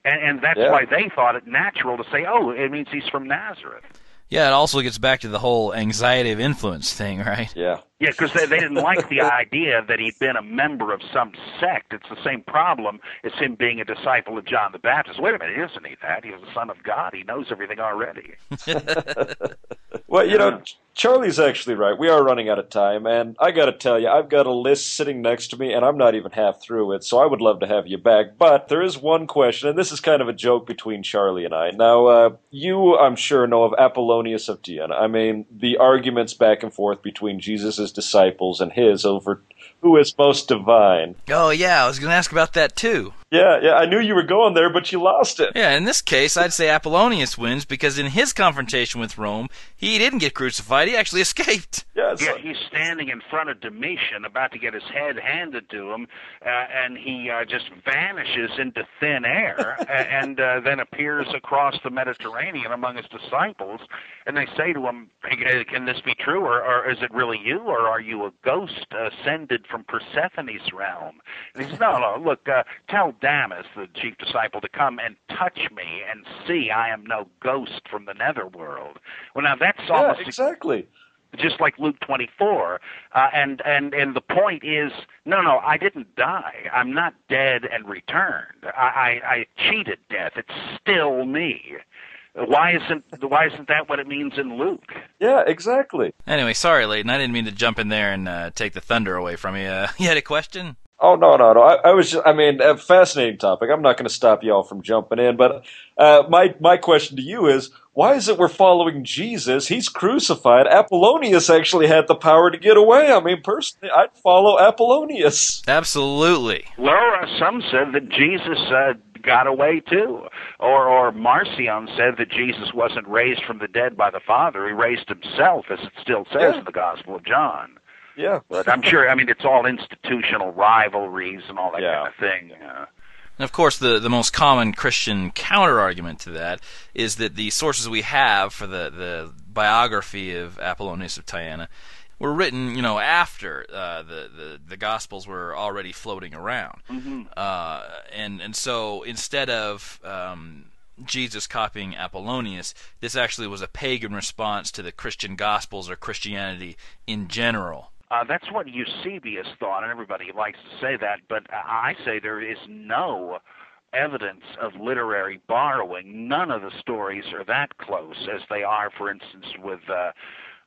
And and that's Yeah. why they thought it natural to say oh it means he's from Nazareth. Yeah, it also gets back to the whole anxiety of influence thing, right? Yeah. Yeah, because they, they didn't like the idea that he'd been a member of some sect. It's the same problem as him being a disciple of John the Baptist. Wait a minute, isn't he that? He's the son of God. He knows everything already. <laughs> Well, you know, Ch- Charlie's actually right. We are running out of time, and I got to tell you, I've got a list sitting next to me, and I'm not even half through it. So I would love to have you back. But there is one question, and this is kind of a joke between Charlie and I. Now, uh, you, I'm sure, know of Apollonius of Tyana. I mean, the arguments back and forth between Jesus' disciples and his over who is most divine. Oh yeah, I was going to ask about that too. Yeah, yeah, I knew you were going there, but you lost it. Yeah, in this case, I'd say Apollonius wins because in his confrontation with Rome, he didn't get crucified; he actually <laughs> escaped. Yeah, yeah, he's standing in front of Domitian, about to get his head handed to him, uh, and he uh, just vanishes into thin air, <laughs> and uh, then appears across the Mediterranean among his disciples. And they say to him, hey, "Can this be true, or, or is it really you, or are you a ghost ascended from Persephone's realm?" And he says, "No, no. Look, uh, tell Damis, the chief disciple, to come and touch me and see I am no ghost from the netherworld." Well, now that's almost yeah, exactly just like Luke 24. Uh, and and and the point is, no, no, I didn't die. I'm not dead and returned. I, I, I cheated death. It's still me. Why isn't why isn't that what it means in Luke? Yeah, exactly. Anyway, sorry, Leighton. I didn't mean to jump in there and uh, take the thunder away from you. Uh, <laughs> you had a question? Oh no, no, no! I, I was, just, I mean, a fascinating topic. I'm not going to stop y'all from jumping in, but uh, my my question to you is, why is it we're following Jesus? He's crucified. Apollonius actually had the power to get away. I mean, personally, I'd follow Apollonius. Absolutely. Well, uh, some said that Jesus uh, got away too, or or Marcion said that Jesus wasn't raised from the dead by the Father; he raised himself, as it still says Yeah. in the Gospel of John. Yeah, But I'm sure. I mean, it's all institutional rivalries and all that Yeah. kind of thing. Uh, And of course, the, the most common Christian counter argument to that is that the sources we have for the, the biography of Apollonius of Tyana were written, you know, after uh, the, the the Gospels were already floating around, uh, and and so instead of um, Jesus copying Apollonius, this actually was a pagan response to the Christian Gospels or Christianity in general. Uh, that's what Eusebius thought, and everybody likes to say that, but I say there is no evidence of literary borrowing. None of the stories are that close as they are, for instance, with uh,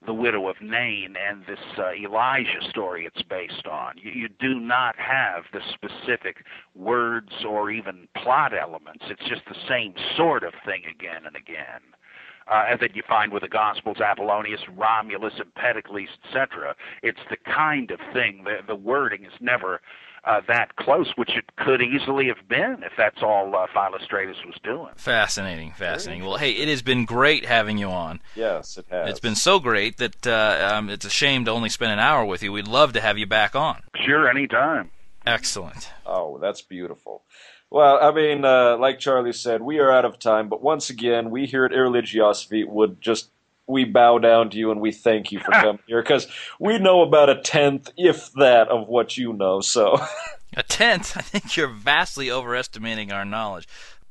the widow of Nain and this uh, Elijah story it's based on. You, you do not have the specific words or even plot elements. It's just the same sort of thing again and again uh, and that you find with the Gospels, Apollonius, Romulus, Empedocles, etc. It's the kind of thing. The, the wording is never uh, that close, which it could easily have been if that's all uh, Philostratus was doing. Fascinating, fascinating. Well, hey, it has been great having you on. yes, it has. It's been so great that uh, um, it's a shame to only spend an hour with you. We'd love to have you back on. Sure, anytime. Excellent. Oh, that's beautiful. Well, I mean, uh, like Charlie said, we are out of time, but once again, we here at Irreligiosity would just we bow down to you and we thank you for <laughs> coming here because we know about a tenth, if that, of what you know. So, A tenth? <laughs> I think you're vastly overestimating our knowledge.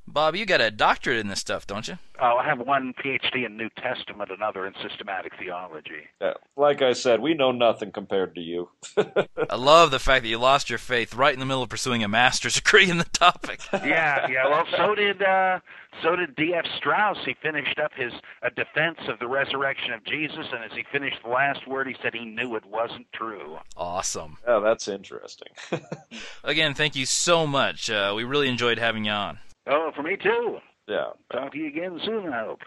Bob, you got a doctorate in this stuff, don't you? Uh, I have one PhD in New Testament, another in systematic theology. uh, like I said, we know nothing compared to you. <laughs> I love the fact that you lost your faith right in the middle of pursuing a master's <laughs> degree in the topic. <laughs> yeah, yeah. Well, so did uh, so did D.F. Strauss. He finished up his a defense of the resurrection of Jesus, and as he finished the last word, he said he knew it wasn't true. Awesome. Oh, that's interesting. Again, thank you so much. Uh, we really enjoyed having you on. Oh, for me too. yeah. Talk to you again soon, I hope.